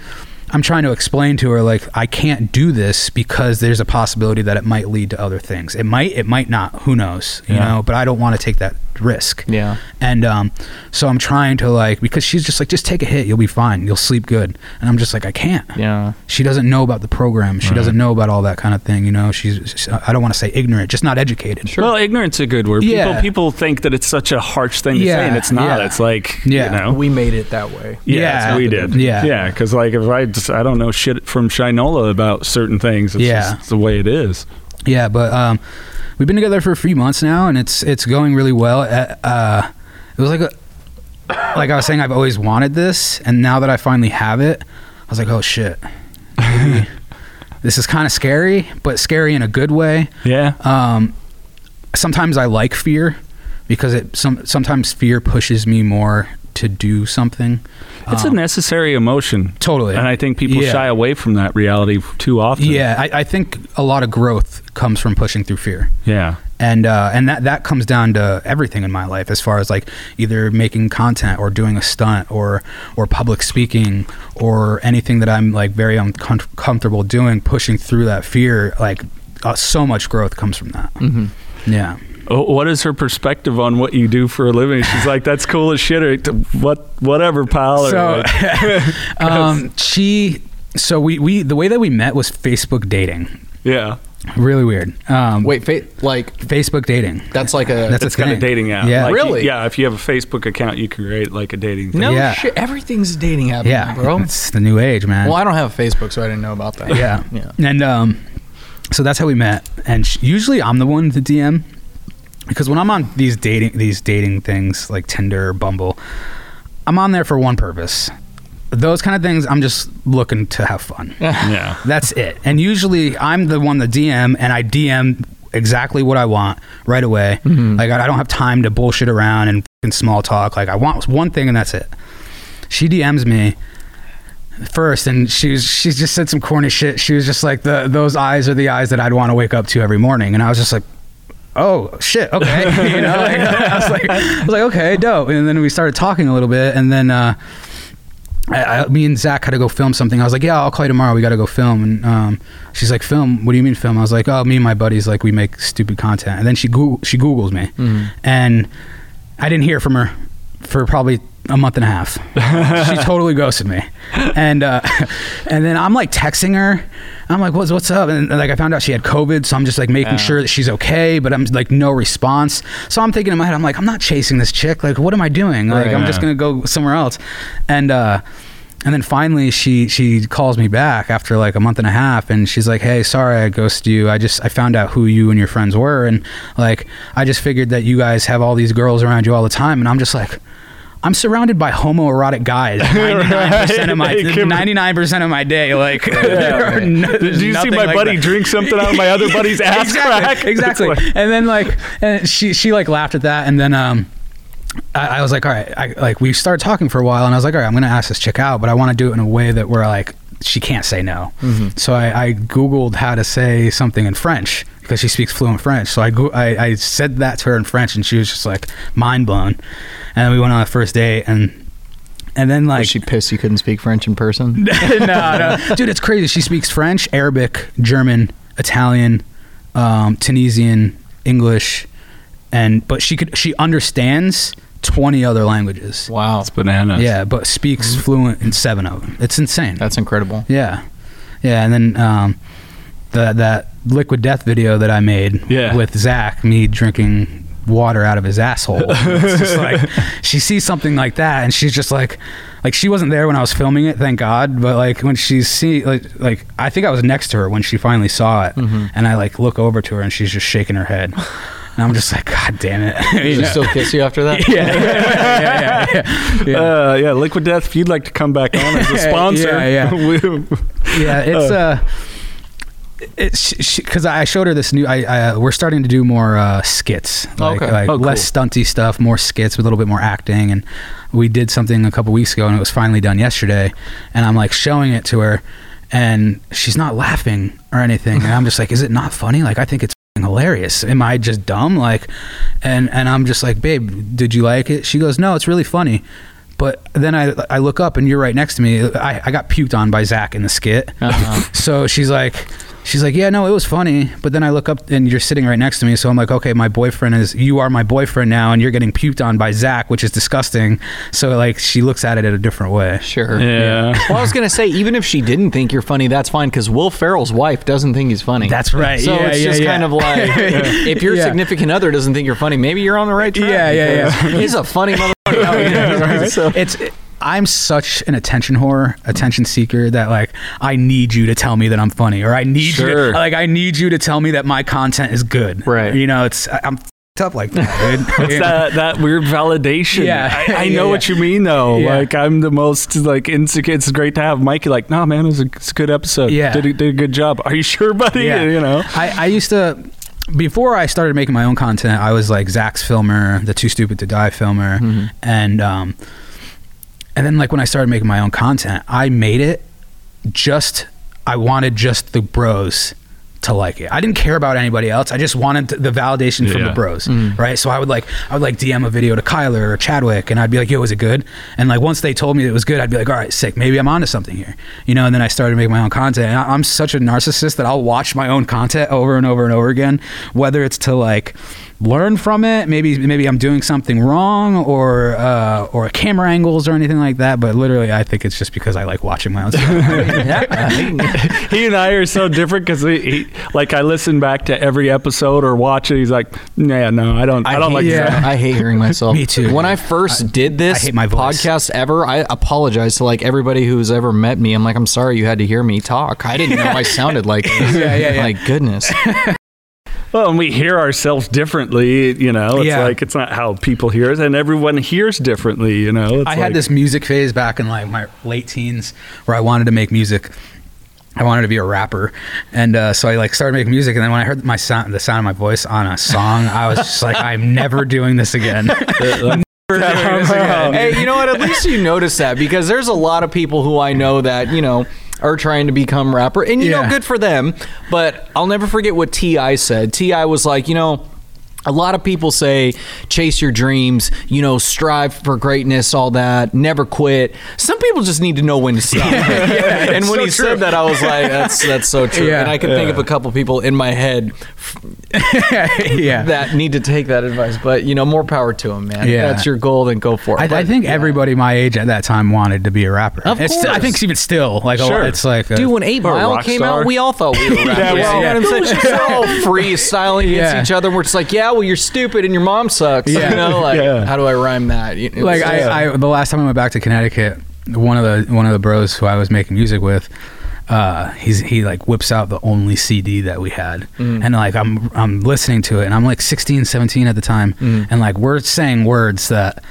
S2: I'm trying to explain to her like I can't do this because there's a possibility that it might lead to other things. It might, it might not. Who knows? You
S1: Yeah.
S2: know. But I don't want to take that risk.
S3: Yeah.
S2: And um, so I'm trying to like because she's just like just take a hit, you'll be fine, you'll sleep good. And I'm just like I can't.
S3: Yeah.
S2: She doesn't know about the program. She doesn't know about all that kind of thing. You know. She's, she's I don't want to say ignorant, just not educated.
S1: Well, ignorance is a good word.
S2: Yeah.
S1: People people think that it's such a harsh thing to
S2: Yeah,
S1: say, and it's not.
S2: yeah.
S1: It's like
S2: Yeah.
S1: you know.
S5: We made it that way.
S1: Yeah,
S2: Yeah.
S1: we did.
S2: Yeah.
S1: yeah. Because like if I just I don't know shit from Shinola about certain things. It's
S2: Yeah.
S1: just the way it is.
S2: Yeah, but um, we've been together for a few months now, and it's it's going really well. Uh, uh, it was like a like I was saying, I've always wanted this, and now that I finally have it, I was like, oh shit, this is kind of scary, but scary in a good way.
S1: Yeah.
S2: Um, sometimes I like fear because it some sometimes fear pushes me more to do something.
S1: It's a
S2: Um,
S1: necessary emotion.
S2: totally,
S1: And I think people
S2: Yeah.
S1: shy away from that reality too often.
S2: yeah. I, I think a lot of growth comes from pushing through fear.
S1: Yeah.
S2: and uh, and that that comes down to everything in my life as far as like either making content or doing a stunt or or public speaking or anything that I'm like very uncomfortable doing pushing through that fear like uh, so much growth comes from that
S3: Mm-hmm.
S2: yeah
S1: What is her perspective on what you do for a living? She's like, "That's cool as shit." Or what, whatever, pal. Or
S2: so
S1: like-
S2: um she so we we the way that we met was Facebook dating
S1: yeah,
S2: really weird um
S3: Wait, fa- like
S2: Facebook dating
S3: that's like a
S2: That's
S1: it's
S2: a
S1: got a
S2: thing.
S1: dating app.
S2: Yeah.
S1: Like,
S3: Really?
S1: Yeah. If you have a Facebook account, you can create like a dating. Thing.
S3: no
S2: Yeah.
S3: shit. Everything's a dating app,
S2: yeah
S3: now, bro.
S2: it's the new age man
S3: Well, I don't have a Facebook, so I didn't know about that.
S2: yeah.
S3: yeah.
S2: And um, so that's how we met. And sh- usually I'm the one to DM because when I'm on these dating these dating things like Tinder, or Bumble, I'm on there for one purpose. Those kind of things, I'm just looking to have fun.
S1: Yeah.
S2: That's it. And usually I'm the one to DM, and I DM exactly what I want right away. Mm-hmm. Like I I don't have time to bullshit around and fucking small talk. Like I want one thing, and that's it. She DMs me, first, and she was she just said some corny shit. She was just like the those eyes are the eyes that I'd want to wake up to every morning, and I was just like. Oh shit! Okay, you know, like, I was like, I was like, okay, dope. And then we started talking a little bit, and then uh, I, I, me and Zach had to go film something. I was like, yeah, I'll call you tomorrow. We got to go film. And um, she's like, film? What do you mean film? I was like, oh, me and my buddies like we make stupid content. And then she she Googles me, and I didn't hear from her for probably a month and a half. she totally ghosted me, and uh, and then I'm like texting her. I'm like, what's what's up? And like I found out she had COVID, so I'm just like making sure that she's okay. But I'm like no response. So I'm thinking in my head, I'm like, I'm not chasing this chick. Like, what am I doing? Like,
S3: Right.
S2: I'm just gonna go somewhere else. And uh, and then finally she she calls me back after like a month and a half and she's like hey sorry i ghosted you i just i found out who you and your friends were and like i just figured that you guys have all these girls around you all the time and i'm just like I'm surrounded by homoerotic guys 99% of my
S1: Right.
S2: 99% of my day like are no-
S1: Did you see my
S2: like
S1: buddy
S2: that.
S1: drink something out of my other buddy's ass
S2: exactly,
S1: crack?
S2: Exactly. And then like, and she she like laughed at that, and then um, I, I was like, all right, I, like we started talking for a while, and I was like, all right, I'm gonna ask this chick out, but I want to do it in a way that where like she can't say no. So I, I googled how to say something in French because she speaks fluent French. So I, go, I I said that to her in French, and she was just like mind blown. And then we went on a first date, and and then like
S3: Was she pissed you couldn't speak French in person?
S2: no, no, dude, it's crazy. She speaks French, Arabic, German, Italian, um, Tunisian, English, and but she could she understands twenty other languages.
S3: Wow,
S1: It's bananas.
S2: Yeah, but speaks fluent in seven of them. It's insane.
S3: that's incredible.
S2: yeah, yeah, and then um, the that liquid death video that I made
S1: Yeah.
S2: with Zach, me drinking water out of his asshole. it's just like she sees something like that, and she's just like, like she wasn't there when I was filming it, thank God. But like when she see like like I think I was next to her when she finally saw it, and I like look over to her and she's just shaking her head, and I'm just like, God damn it.
S3: Did
S2: You
S3: she
S2: know?
S3: still kiss you after that?
S2: yeah, yeah, yeah, yeah, yeah.
S1: Uh, yeah, Liquid Death. If you'd like to come back on as a sponsor,
S2: Yeah, yeah.
S1: we-
S2: yeah it's uh it's because I showed her this new. I, I uh, we're starting to do more uh, skits, like,
S3: Okay.
S2: like
S1: Oh, cool.
S2: less stunty stuff, more skits with a little bit more acting. And we did something a couple weeks ago, and it was finally done yesterday. And I'm like showing it to her, and she's not laughing or anything. And I'm just like, "Is it not funny? Like I think it's f***ing hilarious. Am I just dumb? Like, and and I'm just like, babe, did you like it? She goes, no, it's really funny. But then I I look up and you're right next to me. I, I got puked on by Zach in the skit.
S3: Uh-huh.
S2: So she's like, she's like, yeah, no, it was funny. But then I look up and you're sitting right next to me. So I'm like, okay, my boyfriend is, you are my boyfriend now, and you're getting puked on by Zach, which is disgusting. So like, she looks at it in a different way.
S3: Sure.
S1: Yeah.
S3: Well, I was gonna say, even if she didn't think you're funny, that's fine because Will Ferrell's wife doesn't think he's funny.
S2: That's right.
S3: So
S2: Yeah,
S3: it's
S2: yeah,
S3: just
S2: yeah.
S3: kind of like if your
S2: Yeah.
S3: significant other doesn't think you're funny, maybe you're on the right track.
S2: Yeah, yeah, yeah.
S3: He's a funny motherfucker. So-
S2: It's. I'm such an attention whore, attention seeker that like I need you to tell me that I'm funny, or I need you
S1: Sure.
S2: to, like I need you to tell me that my content is good.
S3: Right.
S2: You know, it's I'm f***ed up like that, dude.
S1: It's that, that weird validation.
S2: Yeah.
S1: I, I know
S2: Yeah,
S1: what you mean, though.
S2: Yeah.
S1: Like, I'm the most, like, insecure. It's great to have Mikey, like, no, man, it was a, it's a good episode.
S2: Yeah.
S1: Did a, did a good job. Are you sure, buddy?
S2: Yeah.
S1: You know?
S2: I, I used to before I started making my own content, I was like Zach's filmer, the Too Stupid to Die filmer,
S1: Mm-hmm.
S2: and um, and then like when I started making my own content, I made it just I wanted just the bros to like it. I didn't care about anybody else. I just wanted the validation from
S1: Yeah.
S2: the bros, mm. right? So I would like I would like DM a video to Kyler or Chadwick, and I'd be like, "Yo, was it good?" And like once they told me it was good, I'd be like, "All right, sick. Maybe I'm onto something here," you know. And then I started making my own content. And I, I'm such a narcissist that I'll watch my own content over and over and over again, whether it's to like learn from it. Maybe maybe I'm doing something wrong or uh, or camera angles or anything like that. But literally, I think it's just because I like watching my own stuff.
S1: he and I are so different because he, he, like, I listen back to every episode or watch it. He's like, yeah, no, I don't, I, don't
S3: hate,
S1: like
S2: yeah.
S1: that.
S3: I hate hearing myself.
S2: Me too.
S3: When I first did this
S2: I hate my
S3: podcast ever, I apologize to like everybody who's ever met me. I'm like, I'm sorry you had to hear me talk. I didn't know I sounded like this.
S2: Yeah, yeah, yeah.
S3: Like goodness.
S1: Well, and we hear ourselves differently, you know. It's
S2: Yeah.
S1: like it's not how people hear us, and everyone hears differently, you know. It's
S2: I
S1: like,
S2: had this music phase back in like my late teens where I wanted to make music. I wanted to be a rapper, and uh, so I like started making music. And then when I heard my sound, the sound of my voice on a song, I was just like, "I'm never doing this again. never never doing this again.
S3: hey, you know what? At least you notice that because there's a lot of people who I know that you know are trying to become rapper, and you know, good for them. But I'll never forget what T.I. said. T.I. was like, you know. A lot of people say chase your dreams, you know, strive for greatness, all that, never quit. Some people just need to know when to stop. and when
S2: so
S3: he said that, I was like, that's that's so true.
S2: Yeah.
S3: and I can think of a couple people in my head
S2: yeah.
S3: that need to take that advice. But you know, more power to them, man.
S2: Yeah.
S3: If that's your goal, then go for it.
S2: I, I think
S3: yeah.
S2: everybody my age at that time wanted to be a rapper.
S3: Of
S2: It's still- I
S3: course.
S2: think even still, like a-
S1: Sure.
S2: it's like a,
S3: Dude, when Eight
S1: Or a
S3: Mile came
S1: star.
S3: out, we all thought we were rappers.
S1: Yeah,
S3: you
S1: well,
S3: know what I'm
S1: yeah.
S3: saying? We're all freestyling against
S2: Yeah.
S3: each other. We're just like, yeah, well, you're stupid and your mom sucks.
S2: Yeah.
S3: You know, like,
S1: Yeah.
S3: how do I rhyme that? It was-
S2: like I, I the last time I went back to Connecticut, one of the one of the bros who I was making music with, uh, he's he like whips out the only CD that we had,
S3: Mm.
S2: and like I'm I'm listening to it, and I'm like 16, 17 at the time,
S3: Mm.
S2: and like we're saying words that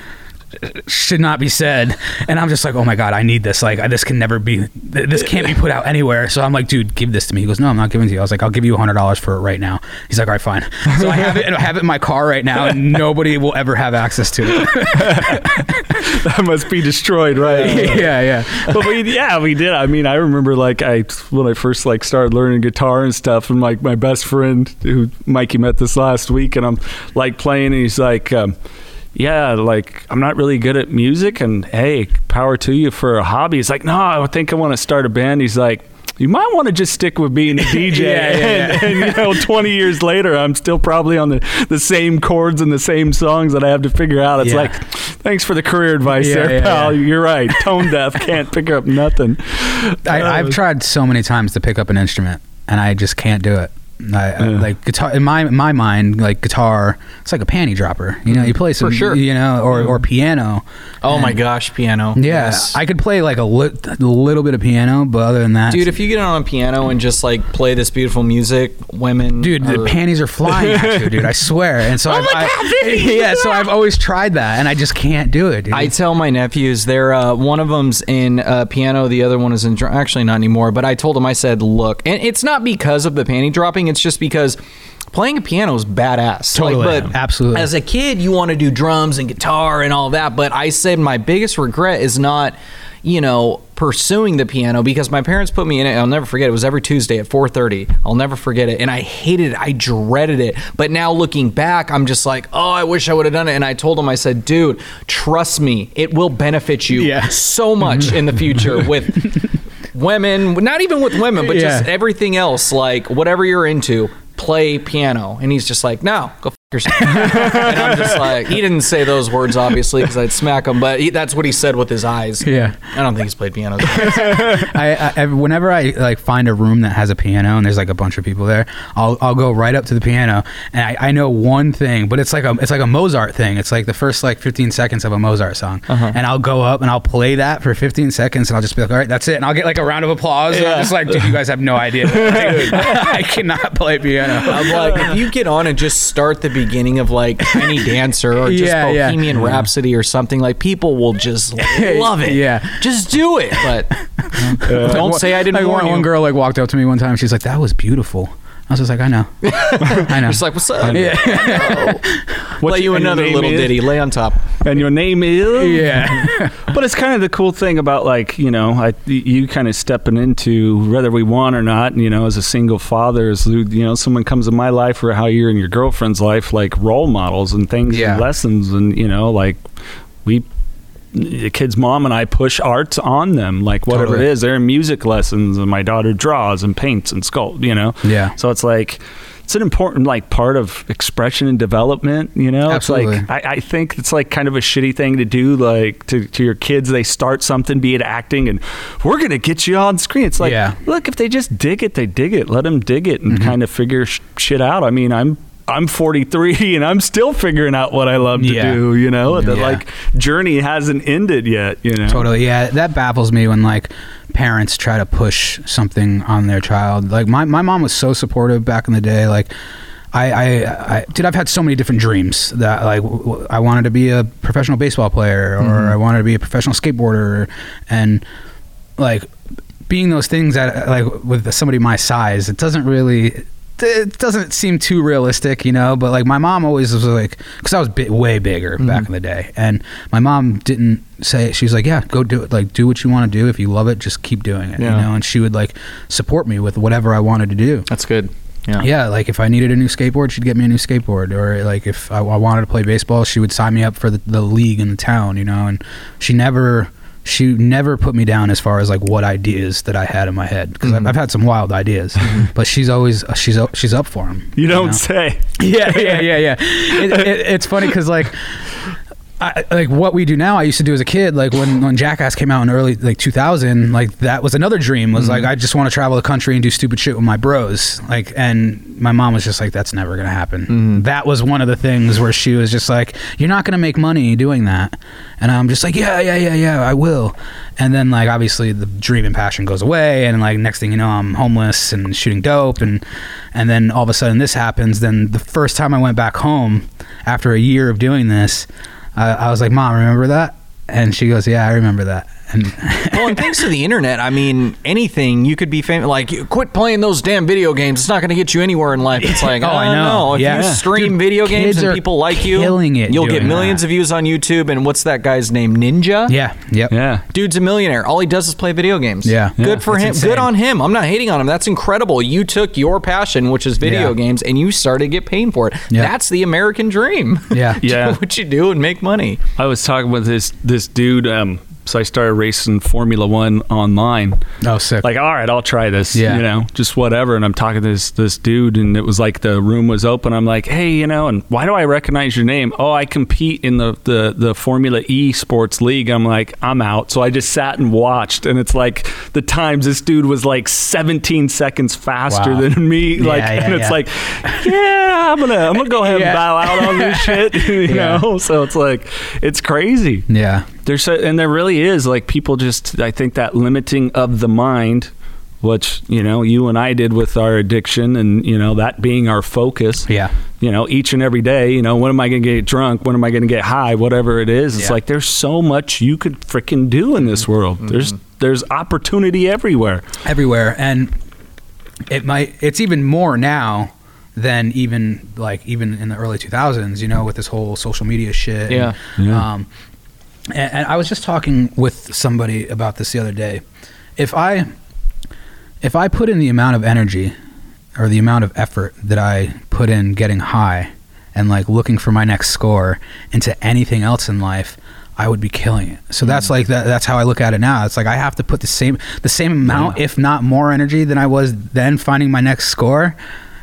S2: should not be said. And i'm just like oh my god i need this. Like I, this can never be th- this can't be put out anywhere. So i'm like dude give this to me. He goes no i'm not giving it to you. I was like i'll give you $100 for it right now. He's like all right fine. So i have it i have it in my car right now and nobody will ever have access to it.
S1: That must be destroyed, right?
S2: yeah yeah.
S1: But we, yeah, we did. I mean, I remember like I when I first like started learning guitar and stuff, and like my best friend who Mikey met this last week, and I'm like playing, and he's like. Um, yeah, like I'm not really good at music, and hey, power to you for a hobby. He's like, no, I think I want to start a band. He's like, you might want to just stick with being a DJ.
S2: Yeah, yeah,
S1: and, and, you know, 20 years later, I'm still probably on the, the same chords and the same songs that I have to figure out. It's
S2: Yeah.
S1: like, thanks for the career advice
S2: Yeah,
S1: there,
S2: yeah,
S1: pal.
S2: yeah.
S1: You're right. Tone deaf, can't pick up nothing.
S2: I, I've uh, tried so many times to pick up an instrument, and I just can't do it. I, I- like guitar in my in my mind, like guitar, it's like a panty dropper. You know, you play some,
S3: sure.
S2: you know, or or piano.
S3: oh my gosh, piano.
S2: Yeah,
S3: Yes.
S2: I could play like a, li- a little bit of piano, but other than that,
S3: Dude, if you get on a piano and just like play this beautiful music, women.
S2: Dude, the panties are flying at you, dude. I swear. And so,
S3: Oh
S2: I've,
S3: my
S2: I-
S3: God,
S2: yeah. So I've always tried that, and I just can't do it. Dude.
S3: I tell my nephews they're uh, one of them's in uh, piano, the other one is in dr- actually not anymore. But I told them I said, look, and it's not because of the panty dropping. It's just because playing a piano is badass.
S2: Totally.
S3: Like, but
S2: Absolutely.
S3: As a kid, you want to do drums and guitar and all that. But I said my biggest regret is not, you know, pursuing the piano because my parents put me in it. I'll never forget. It was every Tuesday at 4:30. I'll never forget it, and I hated it. I dreaded it. But now looking back, I'm just like, oh, I wish I would have done it. And I told them, I said, dude, trust me, it will benefit you
S2: Yeah.
S3: so much in the future with women, not even with women, but just everything else, like whatever you're into. Play piano, and he's just like, "No, go f- yourself." and I'm just like, he didn't say those words obviously because I'd smack him, but he, that's what he said with his eyes.
S2: Yeah.
S3: I don't think he's played piano.
S2: I, I whenever I like find a room that has a piano and there's like a bunch of people there, I'll I'll go right up to the piano and I, I know one thing, but it's like a it's like a Mozart thing. It's like the first like 15 seconds of a Mozart song, uh-huh. and I'll go up and I'll play that for 15 seconds and I'll just be like, all right, that's it, and I'll get like a round of applause. And I'm just like, dude, you guys have no idea. I cannot play piano.
S3: I'm like, if you get on and just start the beginning of like Tiny Dancer or just
S2: Yeah, yeah.
S3: Bohemian mm-hmm. Rhapsody or something, like people will just love it.
S2: Yeah.
S3: just do it. But uh, don't say I didn't
S2: Like,
S3: warn
S2: one,
S3: you.
S2: one girl like walked up to me one time. She's like, "That was beautiful." I was just like, "I know, I know."
S3: Just like, what's up?
S2: Yeah.
S3: Play you
S1: and your
S3: another
S1: name
S3: little
S1: is?
S3: ditty. Lay on top.
S1: And your name is?
S2: yeah.
S1: But it's kind of the cool thing about like you know I, you kind of stepping into whether we want or not. And you know, as a single father, as you know, someone comes in my life or how you're in your girlfriend's life, like role models and things,
S2: Yeah.
S1: and lessons, and you know, like we. The kid's mom and I push art on them, like whatever
S2: Totally.
S1: it is. They're in music lessons, and my daughter draws and paints and sculpts. You know,
S2: Yeah.
S1: So it's like it's an important like part of expression and development. You know,
S2: Absolutely.
S1: it's like I, I think it's like kind of a shitty thing to do, like to, to your kids. They start something, be it acting, and we're gonna get you on screen. It's like,
S2: Yeah. Mm-hmm.
S1: look, if they just dig it, they dig it. Let them dig it and kind of figure sh- shit out. I mean, I'm. I'm 43 and I'm still figuring out what I love to
S2: Yeah.
S1: do, you know? The
S2: Yeah.
S1: like journey hasn't ended yet, you know.
S2: Totally. Yeah, that baffles me when like parents try to push something on their child. Like my my mom was so supportive back in the day. Like. I, I, I, dude, I've had so many different dreams that like w- w- I wanted to be a professional baseball player or mm-hmm. I wanted to be a professional skateboarder and like being those things that like with somebody my size, it doesn't really it doesn't seem too realistic, you know. But like my mom always was like, because I was bit way bigger
S3: Mm-hmm.
S2: back in the day, and my mom didn't say. She's like, yeah, go do it. Like do what you want to do. If you love it, just keep doing it.
S3: Yeah.
S2: You know. And she would like support me with whatever I wanted to do.
S3: That's good. Yeah.
S2: Yeah, like if I needed a new skateboard, she'd get me a new skateboard. Or like if I, I wanted to play baseball, she would sign me up for the, the league in the town, you know. And she never, she never put me down as far as like what ideas that I had in my head because I've, mm-hmm. I've had some wild ideas, mm-hmm. but she's always uh, she's up- she's up for them.
S1: You don't say.
S2: Yeah, yeah, yeah, yeah. It, it, it's funny because like. I, like what we do now, I used to do as a kid. Like when, when Jackass came out in early like 2000, like that was another dream. Was like mm-hmm. I just want to travel the country and do stupid shit with my bros. Like, and my mom was just like, "That's never gonna happen." Mm-hmm. That was one of the things where she was just like, "You're not gonna make money doing that," and I'm just like, "Yeah, yeah, yeah, yeah, I will." And then like obviously the dream and passion goes away, and like next thing you know, I'm homeless and shooting dope, and and then all of a sudden this happens. Then the first time I went back home after a year of doing this. I, I was like, "Mom, remember that?" And she goes, "Yeah, I remember that." And
S3: well, and thanks to the internet, I mean, anything you could be famous. Like, quit playing those damn video games. It's not going to get you anywhere in life. It's like,
S2: Oh,
S3: oh,
S2: I
S3: I
S2: know.
S3: know. If
S2: Yeah.
S3: you stream
S2: Dude,
S3: video games and people like you,
S2: killing it
S3: you'll get millions
S2: that.
S3: of views on YouTube. And what's that guy's name? Ninja.
S2: yeah, yep,
S1: Yeah.
S3: Dude's a millionaire. All he does is play video games.
S2: Yeah.
S3: Good
S2: Yeah.
S3: for
S2: It's
S3: him.
S2: insane.
S3: Good on him. I'm not hating on him. That's incredible. You took your passion, which is video
S2: Yeah.
S3: games, and you started to get paid for it.
S2: Yeah.
S3: That's the American dream.
S2: Yeah.
S1: Yeah.
S3: do what you do and make money.
S1: I was talking with this this dude. Um, so I started racing Formula One online.
S2: Oh, sick.
S1: Like, all right, I'll try this.
S2: Yeah.
S1: You know, just whatever. And I'm talking to this this dude, and it was like the room was open. I'm like, hey, you know, and why do I recognize your name? Oh, I compete in the the the Formula E Sports League. I'm like, I'm out. So I just sat and watched, and it's like the times this dude was like 17 seconds faster
S2: Wow.
S1: than me.
S2: Yeah,
S1: like,
S2: yeah,
S1: and it's
S2: yeah.
S1: like, yeah, I'm gonna I'm gonna go ahead and bow out on this shit. You know, so it's like it's crazy.
S2: yeah,
S1: There's so, and there really is like people just I think that limiting of the mind, which you know you and I did with our addiction, and you know that being our focus.
S2: yeah,
S1: You know, each and every day. You know, when am I going to get drunk? When am I going to get high? Whatever it is, it's
S2: Yeah.
S1: like there's so much you could freaking do in this world. There's there's opportunity everywhere.
S2: everywhere, and it might. It's even more now than even like even in the early 2000s. You know, with this whole social media shit. and,
S3: Yeah.
S1: Yeah.
S2: Um, and, and I was just talking with somebody about this the other day. If I if I put in the amount of energy or the amount of effort that I put in getting high and like looking for my next score into anything else in life, I would be killing it. So that's mm. like that, that's how I look at it now. It's like I have to put the same the same amount, if not more energy than I was then finding my next score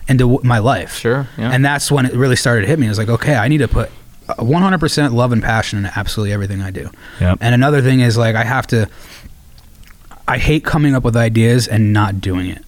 S2: into w- my life.
S3: Sure, yeah.
S2: And that's when it really started to hit me. It was like, okay, I need to put 100% love and passion in absolutely everything I do.
S1: Yep.
S2: And another thing is like I have to I hate coming up with ideas and not doing it.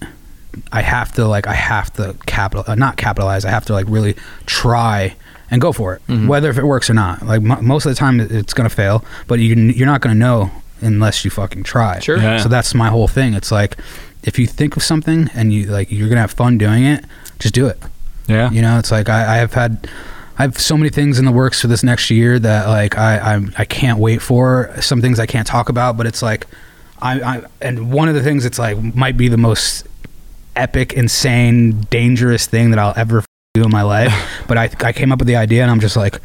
S2: I have to like I have to capital uh, not capitalize. I have to like really try and go for it,
S3: Mm-hmm.
S2: whether if it works or not. Like mo most of the time, it's gonna fail, but you you're not gonna know unless you fucking try.
S3: Sure.
S1: Yeah.
S2: So that's my whole thing. It's like if you think of something and you like you're gonna have fun doing it, just do it.
S1: Yeah.
S2: You know, it's like I, I have had, I have so many things in the works for this next year that like I I'm, I can't wait for. Some things I can't talk about, but it's like, I, I and one of the things it's like might be the most epic, insane, dangerous thing that I'll ever do in my life. but I I came up with the idea and I'm just like.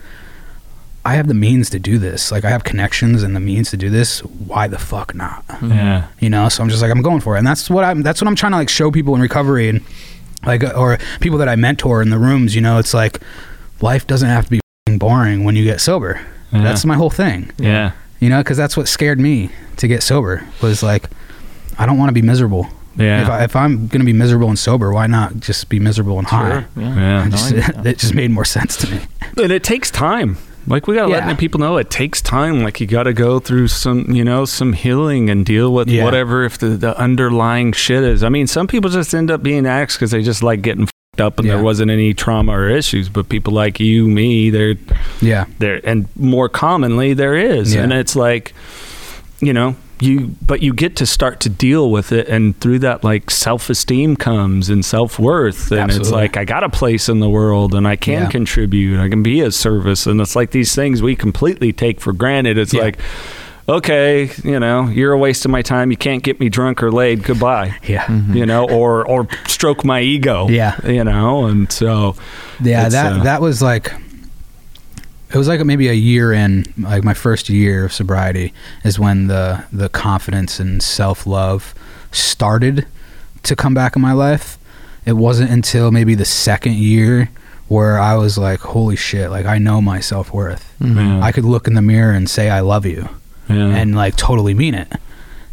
S2: I have the means to do this. Like I have connections and the means to do this. Why the fuck not? Mm-hmm.
S1: Yeah.
S2: you know so i'm just like i'm going for it and that's what i'm that's what i'm trying to like show people in recovery and like or people that i mentor in the rooms you know it's like life doesn't have to be boring when you get sober
S1: Yeah.
S2: that's my whole thing
S1: Yeah.
S2: you know because that's what scared me to get sober was like i don't want to be miserable
S1: Yeah.
S2: if, I, if i'm gonna be miserable and sober why not just be miserable and high
S3: Yeah.
S1: Yeah.
S2: Just,
S3: No, I
S2: it just made more sense to me
S1: And it takes time. Like we gotta
S2: Yeah.
S1: let people know it takes time. Like you gotta go through some, you know, some healing and deal with
S2: Yeah.
S1: whatever if the, the underlying shit is. I mean, some people just end up being addicts because they just like getting fucked up and
S2: Yeah.
S1: there wasn't any trauma or issues. But people like you, me, they're
S2: yeah
S1: there, and more commonly there is,
S2: Yeah.
S1: and it's like, you know. You, but you get to start to deal with it, and through that, like self esteem comes and self worth, and it's like I got a place in the world, and I can
S2: Yeah.
S1: contribute, I can be a service, and it's like these things we completely take for granted. It's
S2: Yeah.
S1: like, okay, you know, you're a waste of my time. You can't get me drunk or laid. Goodbye.
S2: Yeah.
S1: You know, or or stroke my ego.
S2: Yeah.
S1: You know, and so
S2: Yeah, that
S1: uh,
S2: that was like it was like maybe a year in, like my first year of sobriety is when the the confidence and self love started to come back in my life. It wasn't until maybe the second year where I was like, "Holy shit! Like I know my self worth.
S1: Yeah.
S2: I could look in the mirror and say I love you,
S1: yeah.
S2: and like totally mean it."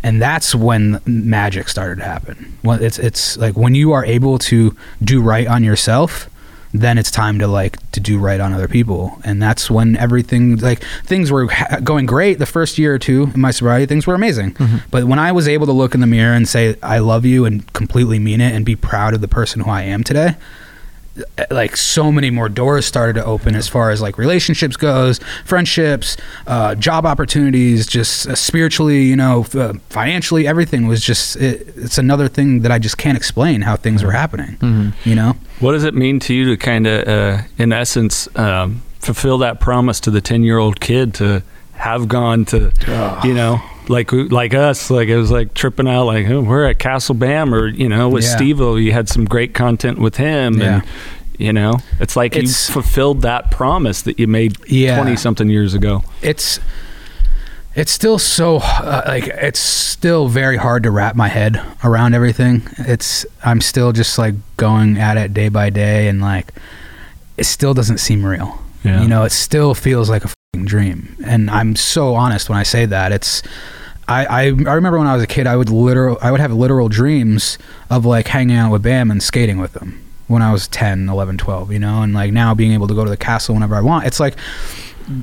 S2: And that's when magic started to happen. Well, it's it's like when you are able to do right on yourself, then it's time to like to do right on other people. And that's when everything like things were ha- going great the first year or two in my sobriety. Things were amazing. Mm-hmm. But when I was able to look in the mirror and say I love you and completely mean it and be proud of the person who I am today, like so many more doors started to open as far as like relationships goes friendships uh, job opportunities just uh, spiritually you know uh, financially everything was just it, it's another thing that i just can't explain how things were happening you know?
S1: What does it mean to you to kind of, uh, in essence, um, fulfill that promise to the ten-year-old kid to have gone to, you know, like like us, like it was like tripping out, like oh, we're at Castle Bam, or you know, with
S2: Yeah.
S1: Steve-O, you had some great content with him,
S2: Yeah.
S1: and you know, it's like
S2: It's-
S1: you fulfilled that promise that you made
S2: Yeah.
S1: twenty something years ago.
S2: it's it's still so uh, like it's still very hard to wrap my head around everything it's i'm still just like going at it day by day and like it still doesn't seem real
S1: Yeah.
S2: you know it still feels like a dream and i'm so honest when i say that it's I, I, I remember when I was a kid, I would literal, I would have literal dreams of like hanging out with Bam and skating with them when I was 10, 11, 12, you know, and like now being able to go to the castle whenever I want. It's like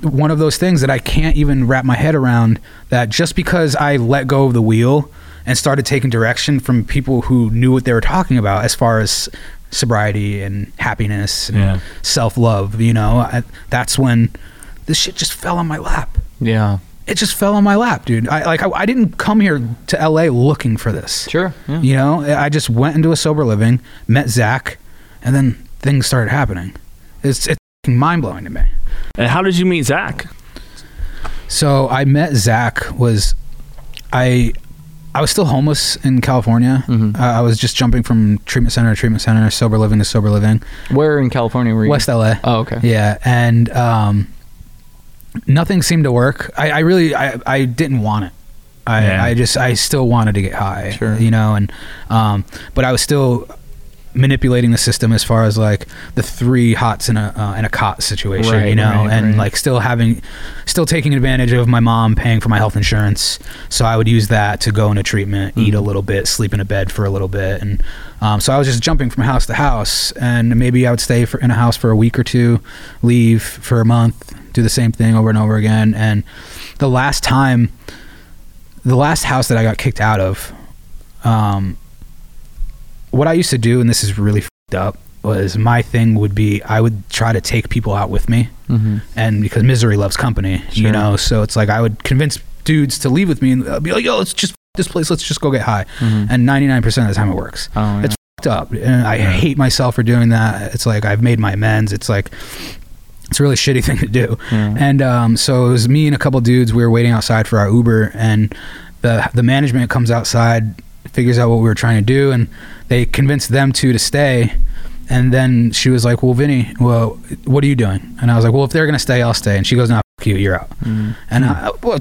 S2: one of those things that I can't even wrap my head around that just because I let go of the wheel and started taking direction from people who knew what they were talking about as far as sobriety and happiness and
S1: Yeah.
S2: self-love, you know, I, that's when this shit just fell on my lap
S3: Yeah.
S2: it just fell on my lap, dude. I like I, I didn't come here to LA looking for this.
S3: Sure. Yeah.
S2: You know, I just went into a sober living, met Zach, and then things started happening. It's it's mind blowing to me.
S1: And how did you meet Zach?
S2: So I met Zach was I I was still homeless in California.
S3: Mhm.
S2: Uh, I was just jumping from treatment center to treatment center, sober living to sober living.
S3: Where in California were you?
S2: West LA.
S3: Oh, okay.
S2: Yeah, and um, nothing seemed to work. I, I really, I, I didn't want it. I,
S1: Yeah.
S2: I just, I still wanted to get high.
S3: Sure.
S2: You know, and um, but I was still manipulating the system as far as like the three hots in a uh, in a cot situation.
S3: Right,
S2: you know,
S3: right,
S2: and
S3: right.
S2: like still having, still taking advantage of my mom paying for my health insurance. So I would use that to go into treatment, eat a
S3: Mm-hmm.
S2: little bit, sleep in a bed for a little bit, and um, so I was just jumping from house to house, and maybe I would stay for, in a house for a week or two, leave for a month, do the same thing over and over again. And the last time, the last house that I got kicked out of, um, what I used to do, and this is really fucked up, was my thing would be I would try to take people out with me,
S3: Mm-hmm.
S2: and because misery loves company, you know, so it's like I would convince dudes to leave with me and uh, be like, "Yo, let's just f- this place, let's just go get high," and ninety nine percent of the time it works.
S3: Oh, yeah.
S2: it's fucked up. And i hate myself for doing that. It's like i've made my amends. It's like it's a really shitty thing to do.
S3: Yeah.
S2: and um, so it was me and a couple dudes. We were waiting outside for our uber and the the management comes outside figures out what we were trying to do and they convinced them two to stay and then she was like well vinny well what are you doing and i was like well if they're gonna stay i'll stay and she goes no fuck you you're out
S3: Mm.
S2: and I, well,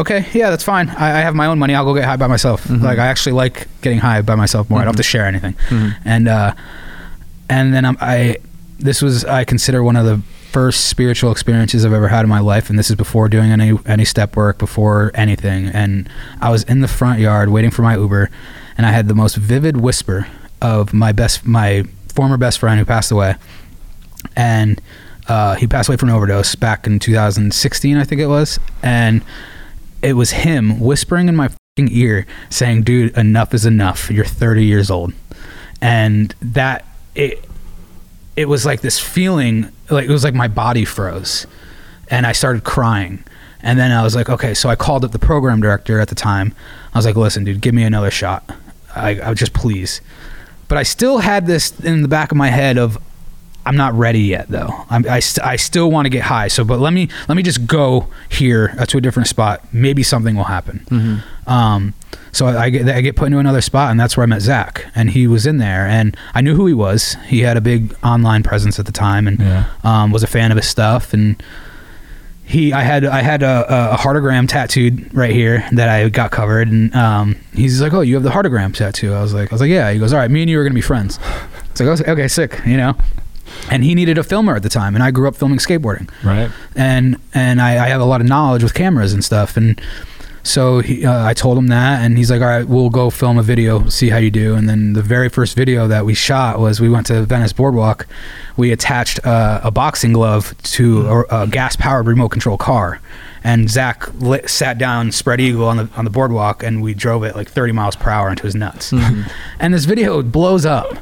S2: okay, yeah, that's fine. I, I have my own money. I'll go get high by myself. Like I actually like getting high by myself more. I don't have to share anything.
S3: Mhm.
S2: And uh, and then I'm, I this was I consider one of the first spiritual experiences I've ever had in my life, and this is before doing any any step work, before anything. And I was in the front yard waiting for my Uber, and I had the most vivid whisper of my best my former best friend who passed away, and uh, he passed away from an overdose back in 2016, I think it was, and it was him whispering in my ear saying, "Dude, enough is enough. You're 30 years old," and that it it was like this feeling, like it was like my body froze, and I started crying. And then I was like, okay, so I called up the program director at the time. I was like, listen, dude, give me another shot. I, I just please. But I still had this in the back of my head of I'm not ready yet though. I'm, I, st- I still want to get high. So, but let me let me just go here uh, to a different spot. Maybe something will happen. Um, so I get I get put into another spot, and that's where I met Zach, and he was in there, and I knew who he was. He had a big online presence at the time, and
S1: Yeah.
S2: um, was a fan of his stuff, and he I had I had a, a heartagram tattooed right here that I got covered, and um, he's like, "Oh, you have the heartagram tattoo?" I was like, "I was like, yeah." He goes, "All right, me and you are gonna be friends." It's like, "Okay, okay, sick," you know. And he needed a filmer at the time, and I grew up filming skateboarding.
S1: Right.
S2: and and I, I have a lot of knowledge with cameras and stuff and so he, uh, I told him that and he's like all right we'll go film a video see how you do. And then the very first video that we shot was we went to Venice Boardwalk. We attached uh, a boxing glove to a, a gas powered remote control car and Zach lit, sat down spread eagle on the on the boardwalk and we drove it like 30 miles per hour into his nuts. And this video blows up.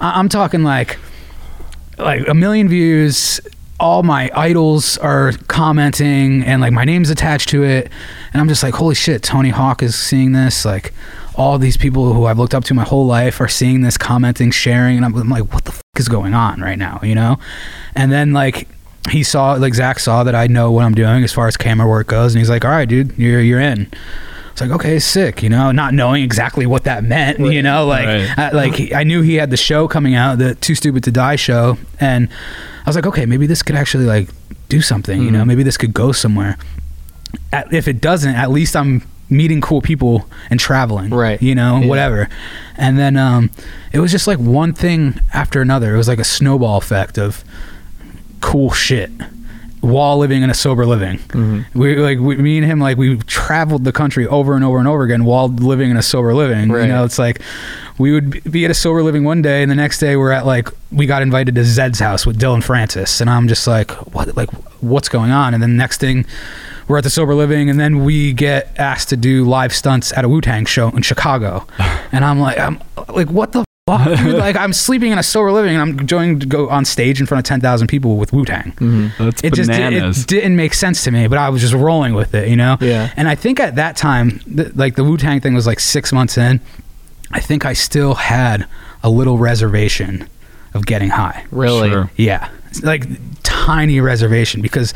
S2: I- I'm talking like like a million views all my idols are commenting and like my name's attached to it. And i'm just like holy shit tony hawk is seeing this. Like all these people who i've looked up to my whole life are seeing this commenting sharing. And i'm, I'm like what the f- is going on right now you know? And then like he saw like zach saw that i know what i'm doing as far as camera work goes. And he's like all right dude you're you're in it's like okay sick you know not knowing exactly what that meant you know like
S1: Right.
S2: I, like I knew he had the show coming out, the Too Stupid to Die show, and I was like, okay, maybe this could actually like do something. You know, maybe this could go somewhere. At, if it doesn't, at least I'm meeting cool people and traveling.
S3: Right.
S2: You know,
S3: Yeah.
S2: whatever. And then um, it was just like one thing after another. It was like a snowball effect of cool shit while living in a sober living.
S3: Mm-hmm.
S2: We like we, me and him like we traveled the country over and over and over again while living in a sober living.
S3: Right.
S2: You know, it's like we would be at a sober living one day and the next day we're at like we got invited to Zedd's house with Dillon Francis and I'm just like what like what's going on and then next thing we're at the sober living and then we get asked to do live stunts at a Wu-Tang show in Chicago. and I'm like I'm like what the fuck? dude? like I'm sleeping in a sober living and I'm going to go on stage in front of 10,000 people with Wu-Tang mm-hmm.
S1: That's
S2: it just did,
S1: bananas.
S2: it didn't make sense to me but i was just rolling with it you know
S3: Yeah.
S2: and i think at that time th- like the wu-tang thing was like six months in i think i still had a little reservation of getting high
S3: Really?
S1: Sure.
S2: yeah like tiny reservation because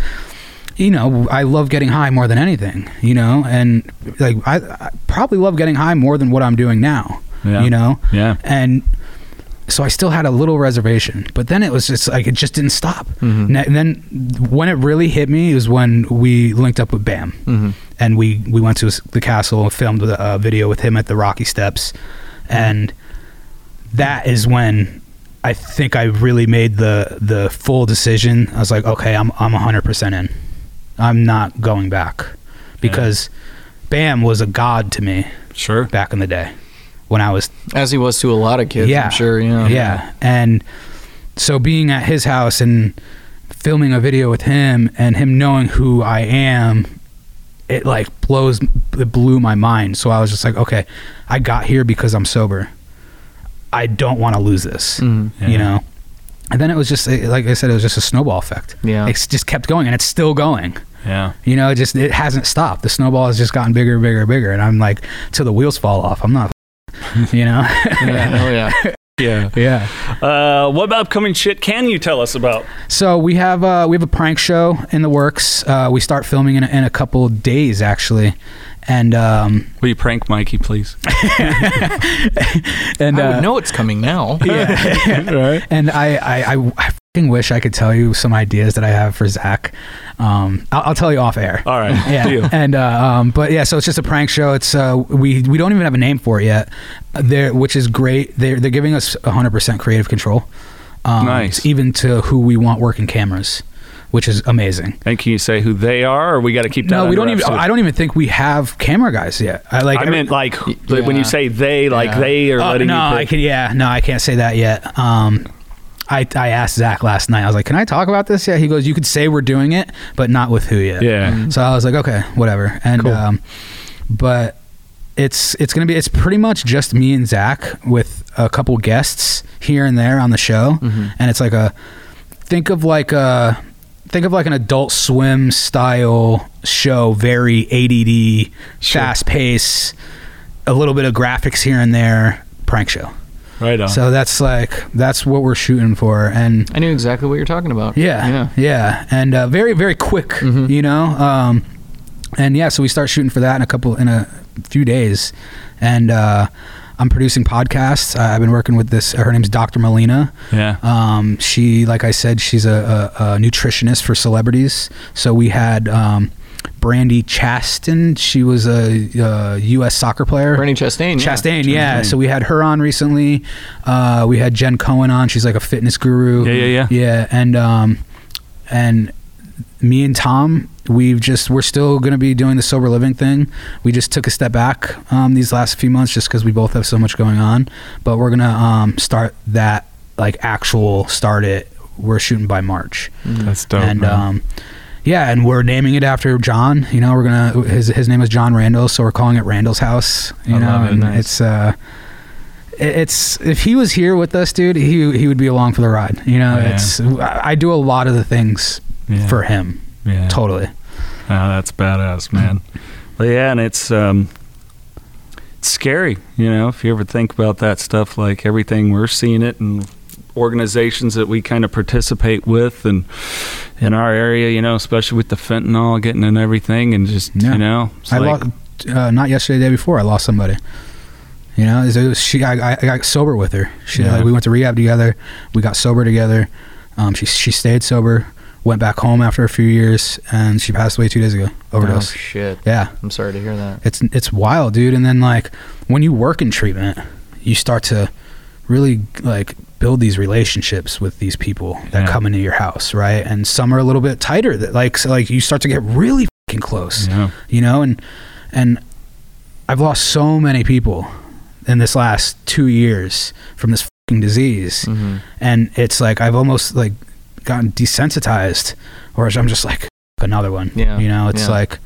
S2: you know i love getting high more than anything you know and like i, I probably love getting high more than what i'm doing now
S1: Yeah.
S2: you know
S1: Yeah.
S2: and so I still had a little reservation, but then it was just like it just didn't stop.
S3: Mm-hmm.
S2: And then when it really hit me was when we linked up with Bam,
S3: Mm-hmm.
S2: and we we went to the castle and filmed a uh, video with him at the Rocky Steps,
S3: Mm-hmm.
S2: and that is when I think I really made the the full decision. I was like, okay, I'm I'm 100 percent in. I'm not going back because Bam was a god to me
S1: Sure.
S2: back in the day when I was
S3: As he was to a lot of kids,
S2: yeah,
S3: I'm sure. Yeah.
S2: yeah. And so being at his house and filming a video with him and him knowing who I am, it like blows, it blew my mind. So I was just like, okay, I got here because I'm sober. I don't want to lose this,
S3: Mhm.
S1: Yeah.
S2: you know. And then it was just like I said, it was just a snowball effect.
S3: Yeah.
S2: it's just kept going, and it's still going.
S1: Yeah.
S2: You know, it just it hasn't stopped. The snowball has just gotten bigger, bigger, bigger, and I'm like, till the wheels fall off. I'm not, you know.
S3: Yeah. Oh yeah.
S1: Yeah.
S2: yeah.
S1: Uh, what about upcoming shit can you tell us about?
S2: So we have uh, we have a prank show in the works. Uh, we start filming in a, in a couple of days actually, and um,
S1: Will you prank Mikey, please?
S2: and
S3: I
S2: uh,
S3: would know it's coming now.
S1: right.
S2: and I I, I I fucking wish I could tell you some ideas that I have for Zach. Um, I'll, I'll tell you off air.
S1: All right.
S2: yeah,
S1: Deal.
S2: and uh, um, but yeah, so it's just a prank show. It's uh, we we don't even have a name for it yet, uh, there, which is great. They're they're giving us 100 percent creative control. Um,
S1: Nice.
S2: even to who we want working cameras, which is amazing.
S1: And can you say who they are, or we got to keep that?
S2: No, we don't even. I don't even think we have camera guys yet. I like.
S1: I
S2: every-
S1: meant like
S3: Yeah.
S1: when you say they, like
S3: Yeah.
S1: they are
S2: Oh,
S1: letting
S2: no. I can. Yeah, no, I can't say that yet. Um, I I asked Zach last night. I was like, "Can I talk about this?" Yeah, he goes, "You could say we're doing it, but not with who yet."
S1: Yeah.
S2: So I was like, "Okay, whatever." And
S1: Cool.
S2: um, but it's it's gonna be it's pretty much just me and Zach with a couple guests here and there on the show, and it's like a think of like a think of like an adult swim style show very ADD
S1: Sure.
S2: fast pace a little bit of graphics here and there prank show
S1: Right on.
S2: So that's like that's what we're shooting for, and
S3: I knew exactly what you're talking about.
S2: yeah,
S3: Yeah.
S2: yeah, and uh, very very quick, you know. Um, and yeah, so we start shooting for that in a couple in a few days, and uh, I'm producing podcasts. I- I've been working with this. Her name's Dr. Melina.
S1: yeah.
S2: Um, she, like I said, she's a, a, a nutritionist for celebrities. So we had um, Brandi Chastain. She was a, uh U.S. soccer player.
S3: Brandi Chastain.
S2: Chastain, yeah.
S1: Chastain.
S2: So we had her on recently. Uh, we had Jen Cohen on. She's like a fitness guru.
S1: Yeah, yeah, yeah.
S2: Yeah, and um, and me and Tom, we've just we're still gonna be doing the sober living thing. We just took a step back um, these last few months just because we both have so much going on. But we're gonna um, start that like actual start it. We're shooting by March
S1: That's dope.
S2: and
S1: man.
S2: um, yeah, and we're naming it after John. You know, we're gonna his his name is John Randall, so we're calling it Randall's House. You
S1: I
S2: know,
S1: it.
S2: and
S1: Nice.
S2: it's uh, it's if he was here with us, dude, he he would be along for the ride. You know,
S1: Yeah.
S2: it's I I do a lot of the things
S1: Yeah.
S2: for him.
S1: yeah.
S2: Totally.
S1: Oh, that's badass, man. But yeah, and it's um, it's scary, you know, if you ever think about that stuff. Like everything we're seeing it, and organizations that we kind of participate with, and in our area, you know, especially with the fentanyl getting in everything, and just
S2: Yeah.
S1: you know,
S2: I
S1: like-
S2: lost uh, not yesterday, the day before. I lost somebody. You know, it was, she. I, I I got sober with her. She
S1: Yeah.
S2: like we went to rehab together. We got sober together. Um, she she stayed sober. Went back home after a few years, and she passed away two days ago. overdose.
S3: Oh
S2: Overdose.
S3: shit.
S2: Yeah,
S3: I'm sorry to hear that.
S2: it's it's wild, dude. And then like when you work in treatment, you start to really like build these relationships with these people that
S1: Yeah.
S2: come into your house, right? And some are a little bit tighter. That like so like you start to get really fucking close
S1: yeah.
S2: you know and and i've lost so many people in this last two years from this fucking disease
S3: Mm-hmm.
S2: and it's like i've almost like gotten desensitized or i'm just like another one
S3: Yeah,
S2: you know it's
S3: yeah.
S2: like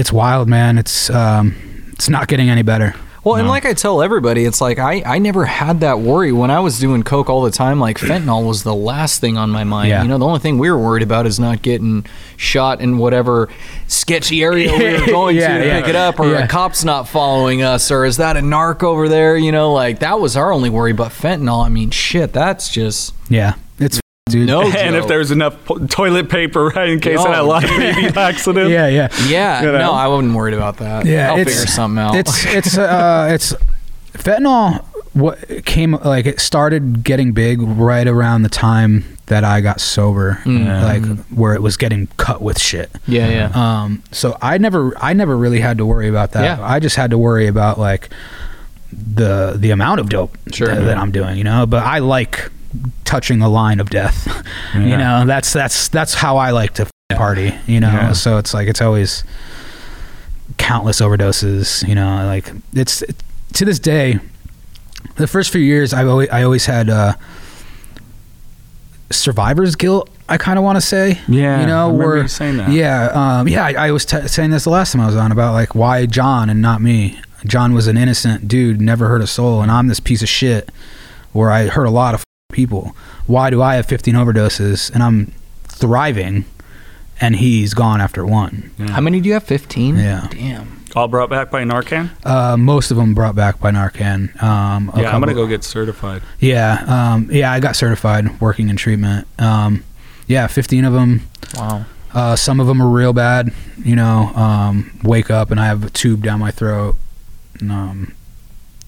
S2: it's wild man it's um it's not getting any better
S3: Well, and like I tell everybody, it's like I, I never had that worry when I was doing coke all the time. Like fentanyl was the last thing on my mind.
S2: Yeah.
S3: You know, the only thing we were worried about is not getting shot in whatever sketchy area we were going
S2: Yeah,
S3: to to
S2: yeah.
S3: pick it up, or
S2: Yeah.
S3: a cop's not following us, or is that a narc over there? You know, like that was our only worry. But fentanyl, I mean, shit, that's just
S2: yeah it's dude
S3: no.
S1: and if there's enough po- toilet paper right, in case of that live baby accident.
S2: yeah yeah
S3: yeah,
S1: you know?
S3: no, I wasn't worried about that.
S2: Yeah,
S3: I'll
S2: it's-
S3: figure something out.
S2: It's it's uh it's fentanyl. What came like it started getting big right around the time that I got sober,
S1: Yeah.
S2: like where it was getting cut with shit.
S3: yeah, yeah.
S2: Um, so I never I never really had to worry about that.
S3: Yeah.
S2: I just had to worry about like the the amount of dope
S3: Sure.
S2: that, that I'm doing, you know. But I like touching the line of death.
S1: Yeah.
S2: you know, that's that's that's how I like to party, you know.
S1: Yeah.
S2: So it's like it's always countless overdoses, you know, like it's it, to this day the first few years I always I always had uh survivor's guilt, I kind of want to say.
S1: Yeah,
S2: You know, where
S1: saying that.
S2: yeah, um, yeah. I, I was t- saying this the last time I was on about like why John and not me. John was an innocent dude, never hurt a soul, and I'm this piece of shit where I hurt a lot of people. Why do I have 15 overdoses and I'm thriving, and he's gone after one?
S3: How many do you have? Fifteen.
S2: Yeah.
S3: Damn.
S1: All brought back by Narcan.
S2: Uh, most of them brought back by Narcan. Um, a
S1: Yeah, I'm gonna go get certified.
S2: Yeah, um, yeah. I got certified working in treatment. Um, yeah, 15 of them.
S3: Wow.
S2: Uh, some of them are real bad. You know, um, wake up and I have a tube down my throat. And, um,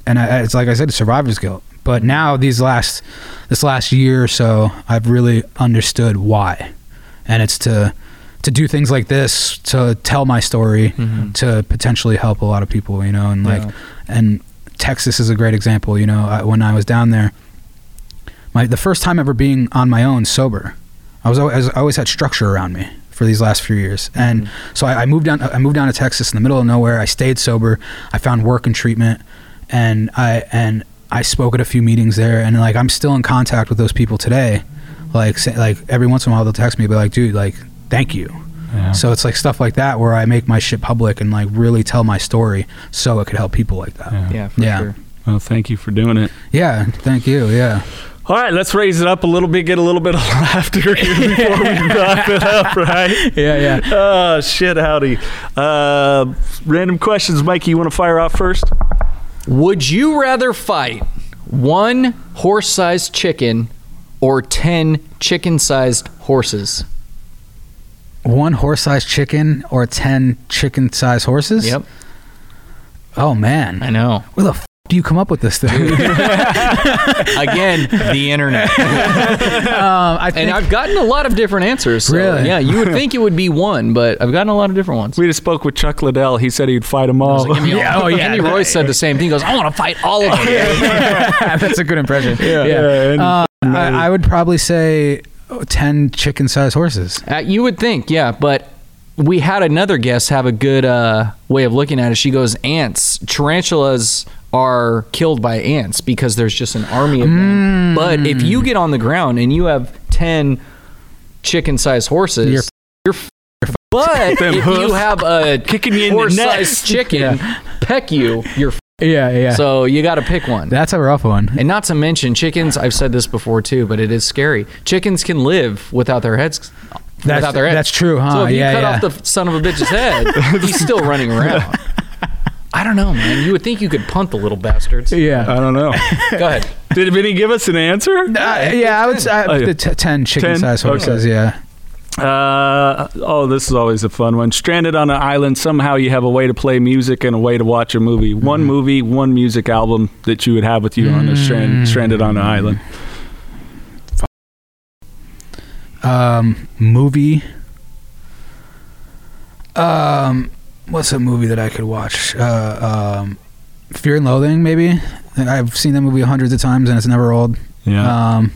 S2: and I, it's like I said, survivor's guilt. But now these last, this last year or so, I've really understood why, and it's to to do things like this to tell my story
S3: Mhm.
S2: to potentially help a lot of people. You know, and like,
S3: Yeah.
S2: and Texas is a great example. You know, I, when I was down there, my the first time ever being on my own sober, I was always, I always had structure around me for these last few years, and so I, I moved down. I moved down to Texas in the middle of nowhere. I stayed sober. I found work and treatment, and I and I spoke at a few meetings there, and like I'm still in contact with those people today. Like say, like every once in a while they'll text me, be like, "Dude, like thank you."
S1: Yeah.
S2: So it's like stuff like that where I make my shit public and like really tell my story so it could help people like that.
S1: Yeah.
S3: Yeah, for
S2: Yeah.
S3: sure.
S1: Well, thank you for doing it.
S2: Yeah, thank you. Yeah.
S1: All right, let's raise it up a little bit, get a little bit of laughter here before we wrap it up, right?
S2: Yeah, yeah.
S1: Oh, shit, howdy. Uh, random questions. Mikey, you want to fire off first?
S3: Would you rather fight One horse-sized chicken or 10 chicken-sized horses.
S2: One horse-sized chicken or ten chicken-sized horses. Yep. Oh man,
S3: I know.
S2: where the f- do you come up with this thing?
S3: Again, the internet.
S2: um, I think
S3: And I've gotten a lot of different answers. so,
S2: Really?
S3: Yeah, you would think it would be one, but I've gotten a lot of different ones.
S1: We just spoke with Chuck Liddell. He said he'd fight them all.
S3: Give me all-
S2: Yeah, oh, yeah.
S3: Andy Royce said the same thing. He goes, I want to fight all of them.
S2: that's a good impression. Yeah,
S1: and-
S2: Uh, I, I would probably say 10 chicken-sized horses.
S3: Uh, you would think, yeah, but we had another guest have a good uh, way of looking at it. She goes, ants, tarantulas are killed by ants because there's just an army of them. But if you get on the ground and you have 10 chicken sized horses,
S2: You're-
S3: you're, f- but if
S1: hoofs
S3: you have a
S1: kicking you
S3: horse-sized chicken peck you, you're f-
S2: Yeah, yeah.
S3: so you got to pick one.
S2: that's a rough one.
S3: And not to mention chickens. I've said this before too, but it is scary. Chickens can live without their heads.
S2: That's-
S3: without their heads.
S2: that's true, huh?
S3: So if you cut
S2: yeah.
S3: off the son of a bitch's head, he's still running around. I don't know, man. You would think you could punt the little bastards.
S2: Yeah.
S1: I don't know.
S3: Go ahead.
S1: Did Vinny give us an answer?
S2: Uh, yeah, I would say
S1: Oh,
S2: the t- ten chicken-sized
S1: 10?
S2: horses. Yeah.
S1: Uh, oh, this is always a fun one. Stranded on an island, somehow you have a way to play music and a way to watch a movie. One movie, one music album that you would have with you on a strand, stranded on an island.
S2: Um, movie. Um, what's a movie that I could watch? Uh, um, Fear and Loathing, maybe. I've seen that movie hundreds of times and it's never old.
S1: Yeah.
S2: Um,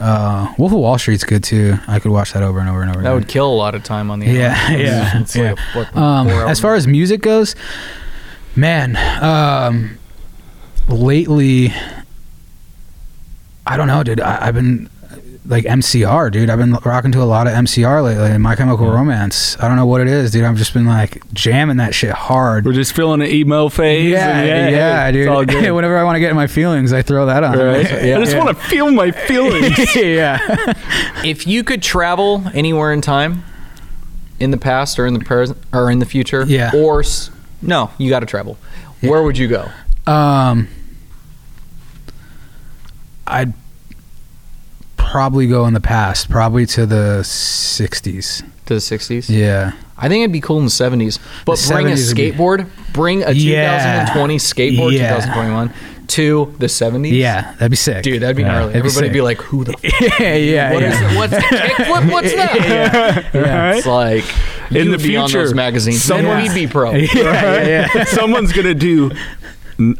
S2: uh, Wolf of Wall Street's good too. I could watch that over and over and over.
S3: That
S2: again.
S3: would kill a lot of time on the
S2: Yeah,
S3: island.
S2: yeah,
S3: It's like a fucking
S2: Um, as far as music goes, man, um, lately, I don't know, dude. I, I've been like MCR, dude. I've been rocking to a lot of MCR lately. My Chemical Romance. I don't know what it is, dude. I've just been like jamming that shit hard.
S1: We're just feeling an emo phase.
S2: Yeah,
S1: and
S2: yeah,
S1: it's all
S2: dude.
S1: good.
S2: Whenever I want to get in my feelings, I throw that on.
S1: Right?
S2: Yeah,
S1: I just
S2: yeah.
S1: want to feel my feelings.
S2: yeah.
S3: If you could travel anywhere in time, in the past or in the present or in the future,
S2: Yeah.
S3: or no, you got to travel. Where would you go?
S2: Um, I'd probably go in the past, probably to the '60s.
S3: To the '60s.
S2: Yeah,
S3: I think it'd be cool in the 70s. But
S2: The
S3: bring a
S2: 70s would be-
S3: skateboard, bring a
S2: Yeah.
S3: 2020 skateboard,
S2: Yeah.
S3: 2021 to the 70s.
S2: yeah, that'd be sick,
S3: Dude, that'd be
S2: Yeah.
S3: gnarly.
S2: That'd
S3: Everybody'd
S2: sick.
S3: be like, who the f-
S2: yeah, yeah,
S3: what is
S2: yeah.
S3: it? What's the kickflip? What's that?
S2: Yeah.
S3: It's like
S1: In the
S3: be on
S1: future,
S3: those magazines.
S1: someone-
S3: Then we'd be pro.
S2: yeah, yeah, yeah.
S1: Someone's gonna do n-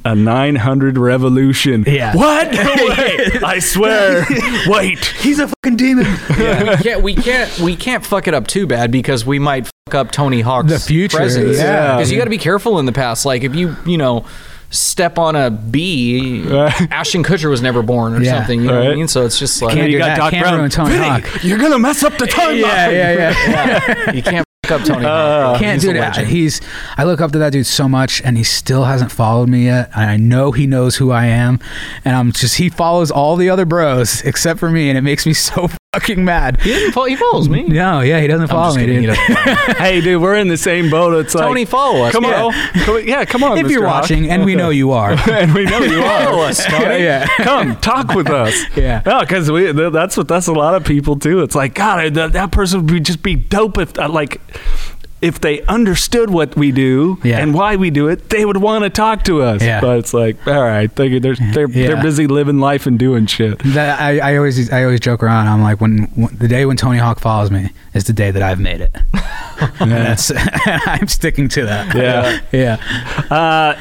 S1: a 900 revolution.
S2: Yeah.
S1: What? Wait, I swear. Wait.
S2: He's a fucking demon.
S3: we can't we can't we can't fuck it up too bad because we might fuck up Tony Hawk's
S2: The future,
S3: presence.
S2: yeah.
S3: because you got to be careful in the past. Like if you you know step on a bee,
S1: Right.
S3: Ashton Kutcher was never born or
S2: Yeah.
S3: something. You know what I mean? So it's just like
S2: Can't
S1: you got
S2: that.
S1: Doc
S2: Can't
S1: Brown.
S2: ruin Tony
S1: Vinny,
S2: Hawk.
S1: You're gonna mess up the timeline.
S2: yeah, yeah, yeah. yeah.
S3: you can't fuck up Tony
S1: Uh.
S2: Can't,
S3: He's a
S2: dude.
S3: legend.
S2: He's. I look up to that dude so much, and he still hasn't followed me yet. And I know he knows who I am, and I'm just. He follows all the other bros except for me, and it makes me so fucking mad.
S3: He, doesn't follow, he follows me.
S2: No, yeah, he doesn't
S3: I'm
S2: follow me,
S3: kidding.
S2: Dude.
S3: doesn't follow
S1: hey, dude, we're in the same boat. It's like
S3: Tony, follow us,
S1: Come
S3: bro.
S1: on, Come yeah, come on.
S2: if
S1: Mr.
S2: you're
S1: Hawk.
S2: watching, and we know you are.
S1: and we know you are.
S3: Follow us, Tony.
S2: yeah.
S1: Come talk with us.
S2: Yeah.
S1: No, because we th- that's what that's a lot of people too. It's like God, that, that person would be, just be dope if uh, like if they understood what we do
S2: Yeah.
S1: and why we do it, they would want to talk to us.
S2: Yeah.
S1: But it's like, all right, they, they're they're
S2: Yeah.
S1: they're busy living life and doing shit.
S2: That I, I always I always joke around. I'm like when, when the day when Tony Hawk follows me is the day that I've made it. that's I'm sticking to that.
S1: Yeah.
S2: yeah.
S1: Uh,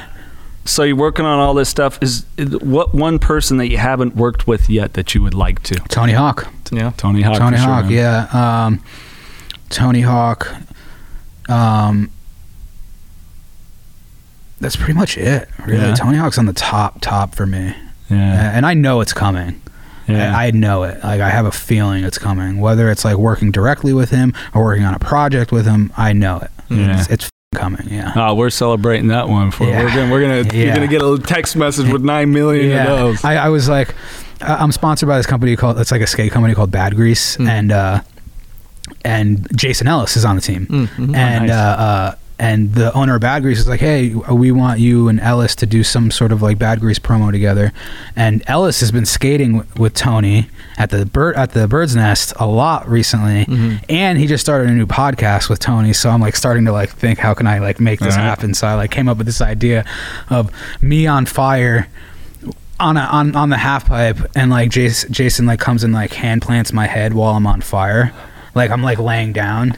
S1: so you're working on all this stuff. Is, what one person that you haven't worked with yet that you would like to?
S2: Tony Hawk.
S3: Yeah.
S1: Tony Hawk.
S2: Tony
S1: for sure,
S2: Hawk. Yeah. Um, Tony Hawk. Um, that's pretty much it. Really,
S1: Yeah.
S2: Tony Hawk's on the top top for me,
S1: Yeah.
S2: and I know it's coming.
S1: yeah.
S2: I, I know it. Like I have a feeling it's coming. Whether it's like working directly with him or working on a project with him, I know it.
S1: Yeah.
S2: It's, it's coming. Yeah.
S1: Oh, we're celebrating that one for
S2: Yeah.
S1: we're gonna we're gonna you're gonna get a text message with nine million of those.
S2: I, I was like, I'm sponsored by this company called it's like a skate company called Bad Grease,
S3: Mm.
S2: and uh, and Jason Ellis is on the team,
S3: Mm, mhm.
S2: and
S1: nice.
S2: uh, uh, and the owner of Bad Grease is like, "Hey, we want you and Ellis to do some sort of like Bad Grease promo together." And Ellis has been skating w- with Tony at the bird at the Bird's Nest a lot recently, and he just started a new podcast with Tony. So I'm like starting to like think, how can I like make this
S1: Alright.
S2: happen? So I like came up with this idea of me on fire on a, on on the half pipe and like Jason, Jason like comes and like hand plants my head while I'm on fire like I'm like laying down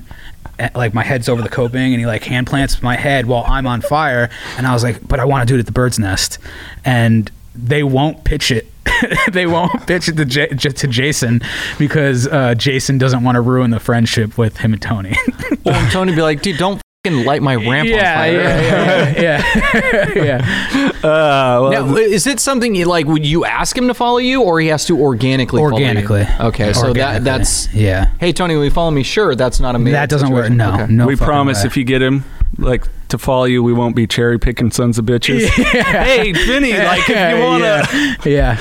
S2: eh, like my head's over the coping and he like hand plants my head while I'm on fire and I was like but I want to do it at the bird's nest. And they won't pitch it. They won't pitch it to, J- to Jason because uh, Jason doesn't want to ruin the friendship with him and Tony.
S3: Well, and Tony be like, dude, don't light my ramp on
S2: yeah,
S3: fire.
S2: yeah yeah yeah yeah
S1: Uh, well,
S3: Now, is it something you like? Would you ask him to follow you, or he has to organically? follow you?
S2: organically
S3: Okay, so
S2: Organically.
S3: that that's.
S2: yeah
S3: Hey Tony, will you follow me? Sure, that's not a major
S2: that doesn't work no
S3: Okay.
S2: no
S1: we promise
S2: way.
S1: if you get him like to follow you, we won't be cherry picking sons of bitches. hey, Vinny, like if you want to.
S2: yeah.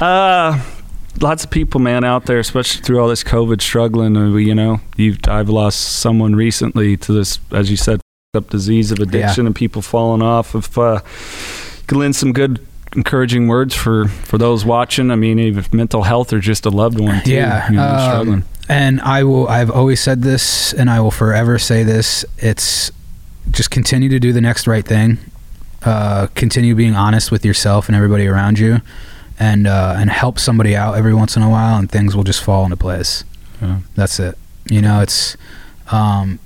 S2: yeah.
S1: Uh, lots of people, man, out there, especially through all this COVID struggling. And we, you know, you I've lost someone recently to this, as you said, up disease of addiction and people falling off. If uh, can lend some good. Encouraging words for for those watching. I mean, even if mental health or just a loved one. Too,
S2: Yeah,
S1: you know,
S2: um,
S1: struggling.
S2: And I will. I've always said this, and I will forever say this. It's just continue to do the next right thing. Uh, continue being honest with yourself and everybody around you, and uh, and help somebody out every once in a while, and things will just fall into place.
S1: Yeah.
S2: That's it. You know, it's um,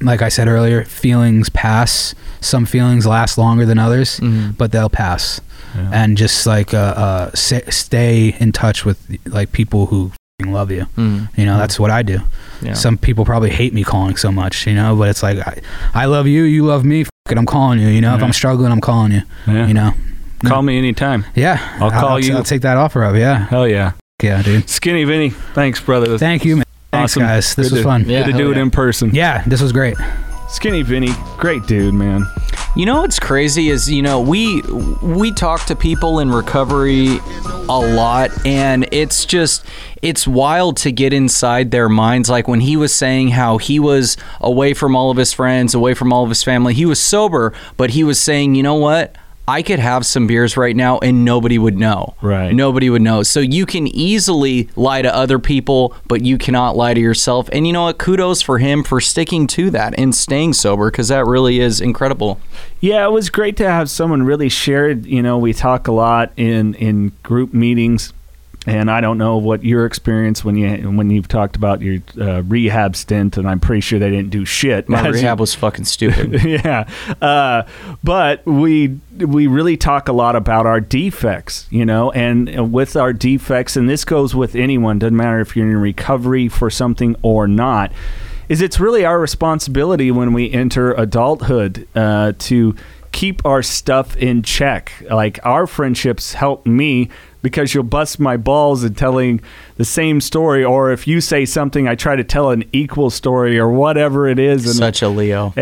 S2: like I said earlier. Feelings pass. Some feelings last longer than others,
S3: Mhm.
S2: but they'll pass.
S1: Yeah.
S2: And just like uh, uh, stay in touch with like people who love you.
S3: Mm.
S2: You know, that's what I do.
S3: Yeah.
S2: Some people probably hate me calling so much, you know, but it's like I, I love you, you love me. F- it, I'm calling you. You know, if I'm struggling, I'm calling you.
S1: Yeah.
S2: You know,
S1: Call me anytime.
S2: yeah.
S1: I'll call
S2: I'll,
S1: you.
S2: I'll take that offer up. Yeah,
S1: Hell yeah.
S2: yeah, dude.
S1: Skinny Vinny, thanks, brother.
S2: Thank you, man. Thanks,
S1: Awesome.
S2: guys. This
S1: Good
S2: was
S1: to-
S2: fun.
S3: Yeah.
S1: Good to
S3: hell
S1: do it in person.
S2: Yeah, this was great.
S1: Skinny Vinny, great dude, man.
S3: You know what's crazy is you know we we talk to people in recovery a lot and it's just it's wild to get inside their minds like when he was saying how he was away from all of his friends, away from all of his family. He was sober, but he was saying, "You know what? I could have some beers right now and nobody would know.
S1: Right.
S3: Nobody would know. So you can easily lie to other people, but you cannot lie to yourself. And you know what? Kudos for him for sticking to that and staying sober because that really is incredible.
S1: Yeah, it was great to have someone really share it. You know, we talk a lot in in group meetings, and I don't know what your experience when you when you've talked about your uh, rehab stint, and I'm pretty sure they didn't do shit.
S3: My
S1: As you-
S3: rehab was fucking stupid.
S1: yeah, uh, but we we really talk a lot about our defects, you know, and with our defects, and this goes with anyone. Doesn't matter if you're in recovery for something or not. Is it's really our responsibility when we enter adulthood uh, to keep our stuff in check. Like our friendships help me because you'll bust my balls in telling the same story, or if you say something, I try to tell an equal story or whatever it is. And
S3: Such a Leo.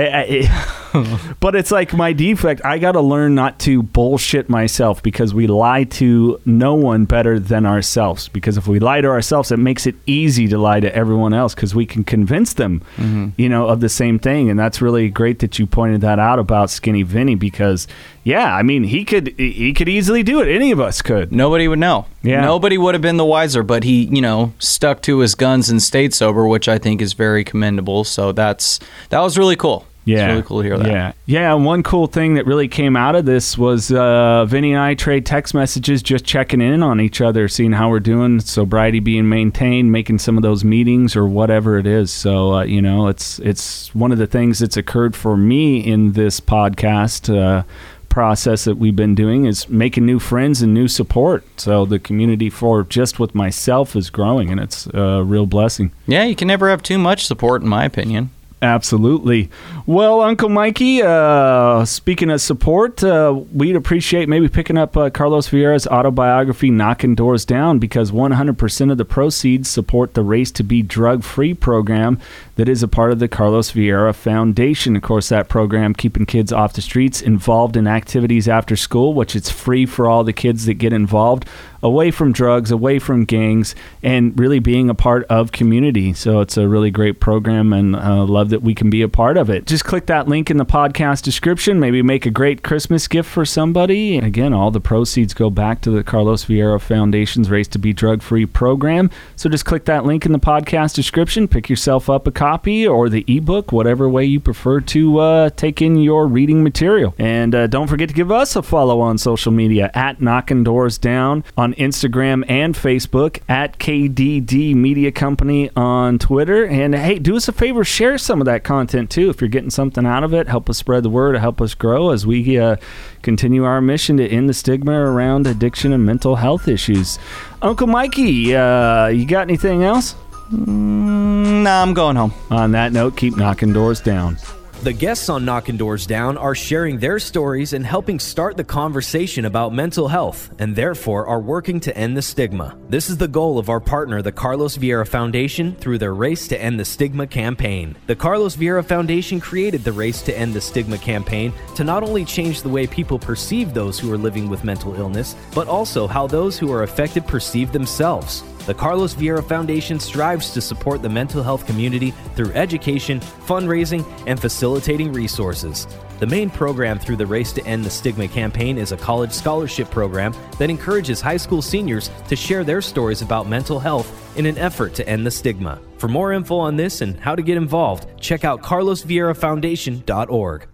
S1: But it's like my defect. I got to learn not to bullshit myself because we lie to no one better than ourselves. Because if we lie to ourselves, it makes it easy to lie to everyone else because we can convince them, mm-hmm. you know, of the same thing. And that's really great that you pointed that out about Skinny Vinny because, yeah, I mean, he could he could easily do it. Any of us could.
S3: Nobody would know.
S1: Yeah.
S3: Nobody would have been the wiser, but he, you know, stuck to his guns and stayed sober, which I think is very commendable. So that's that was really cool.
S1: Yeah,
S3: It's really cool to hear that.
S1: Yeah, yeah. and One cool thing that really came out of this was uh, Vinny and I trade text messages, just checking in on each other, seeing how we're doing, sobriety being maintained, making some of those meetings or whatever it is. So uh, you know, it's it's one of the things that's occurred for me in this podcast. Uh, process that we've been doing is making new friends and new support so the community for just with myself is growing and it's a real blessing
S3: Yeah, you can never have too much support, in my opinion.
S1: Absolutely. Well, Uncle Mikey, uh, speaking of support, uh, we'd appreciate maybe picking up uh, Carlos Vieira's autobiography, Knockin' Doorz Down, because 100% of the proceeds support the Race to Be Drug Free program that is a part of the Carlos Vieira Foundation. Of course, that program keeping kids off the streets, involved in activities after school, which it's free for all the kids that get involved. Away from drugs, away from gangs, and really being a part of community. So it's a really great program and uh, love that we can be a part of it. Just click that link in the podcast description. Maybe make a great Christmas gift for somebody. And again, all the proceeds go back to the Carlos Vieira Foundation's Race to Be Drug Free program. So just click that link in the podcast description, pick yourself up a copy or the ebook, whatever way you prefer to uh, take in your reading material. And uh, don't forget to give us a follow on social media at Knockin' Doorz Down on Instagram and Facebook, at KDD Media Company on Twitter. And hey, do us a favor, share some of that content too. If you're getting something out of it, help us spread the word, help us grow as we uh, continue our mission to end the stigma around addiction and mental health issues. Uncle Mikey, uh, you got anything else?
S3: Mm, nah, I'm going home.
S1: On that note, keep knocking doors down.
S4: The guests on Knockin' Doorz Down are sharing their stories and helping start the conversation about mental health, and therefore are working to end the stigma. This is the goal of our partner, the Carlos Vieira Foundation, through their Race to End the Stigma campaign. The Carlos Vieira Foundation created the Race to End the Stigma campaign to not only change the way people perceive those who are living with mental illness, but also how those who are affected perceive themselves. The Carlos Vieira Foundation strives to support the mental health community through education, fundraising, and facilitating resources. The main program through the Race to End the Stigma campaign is a college scholarship program that encourages high school seniors to share their stories about mental health in an effort to end the stigma. For more info on this and how to get involved, check out carlosvieirafoundation.org.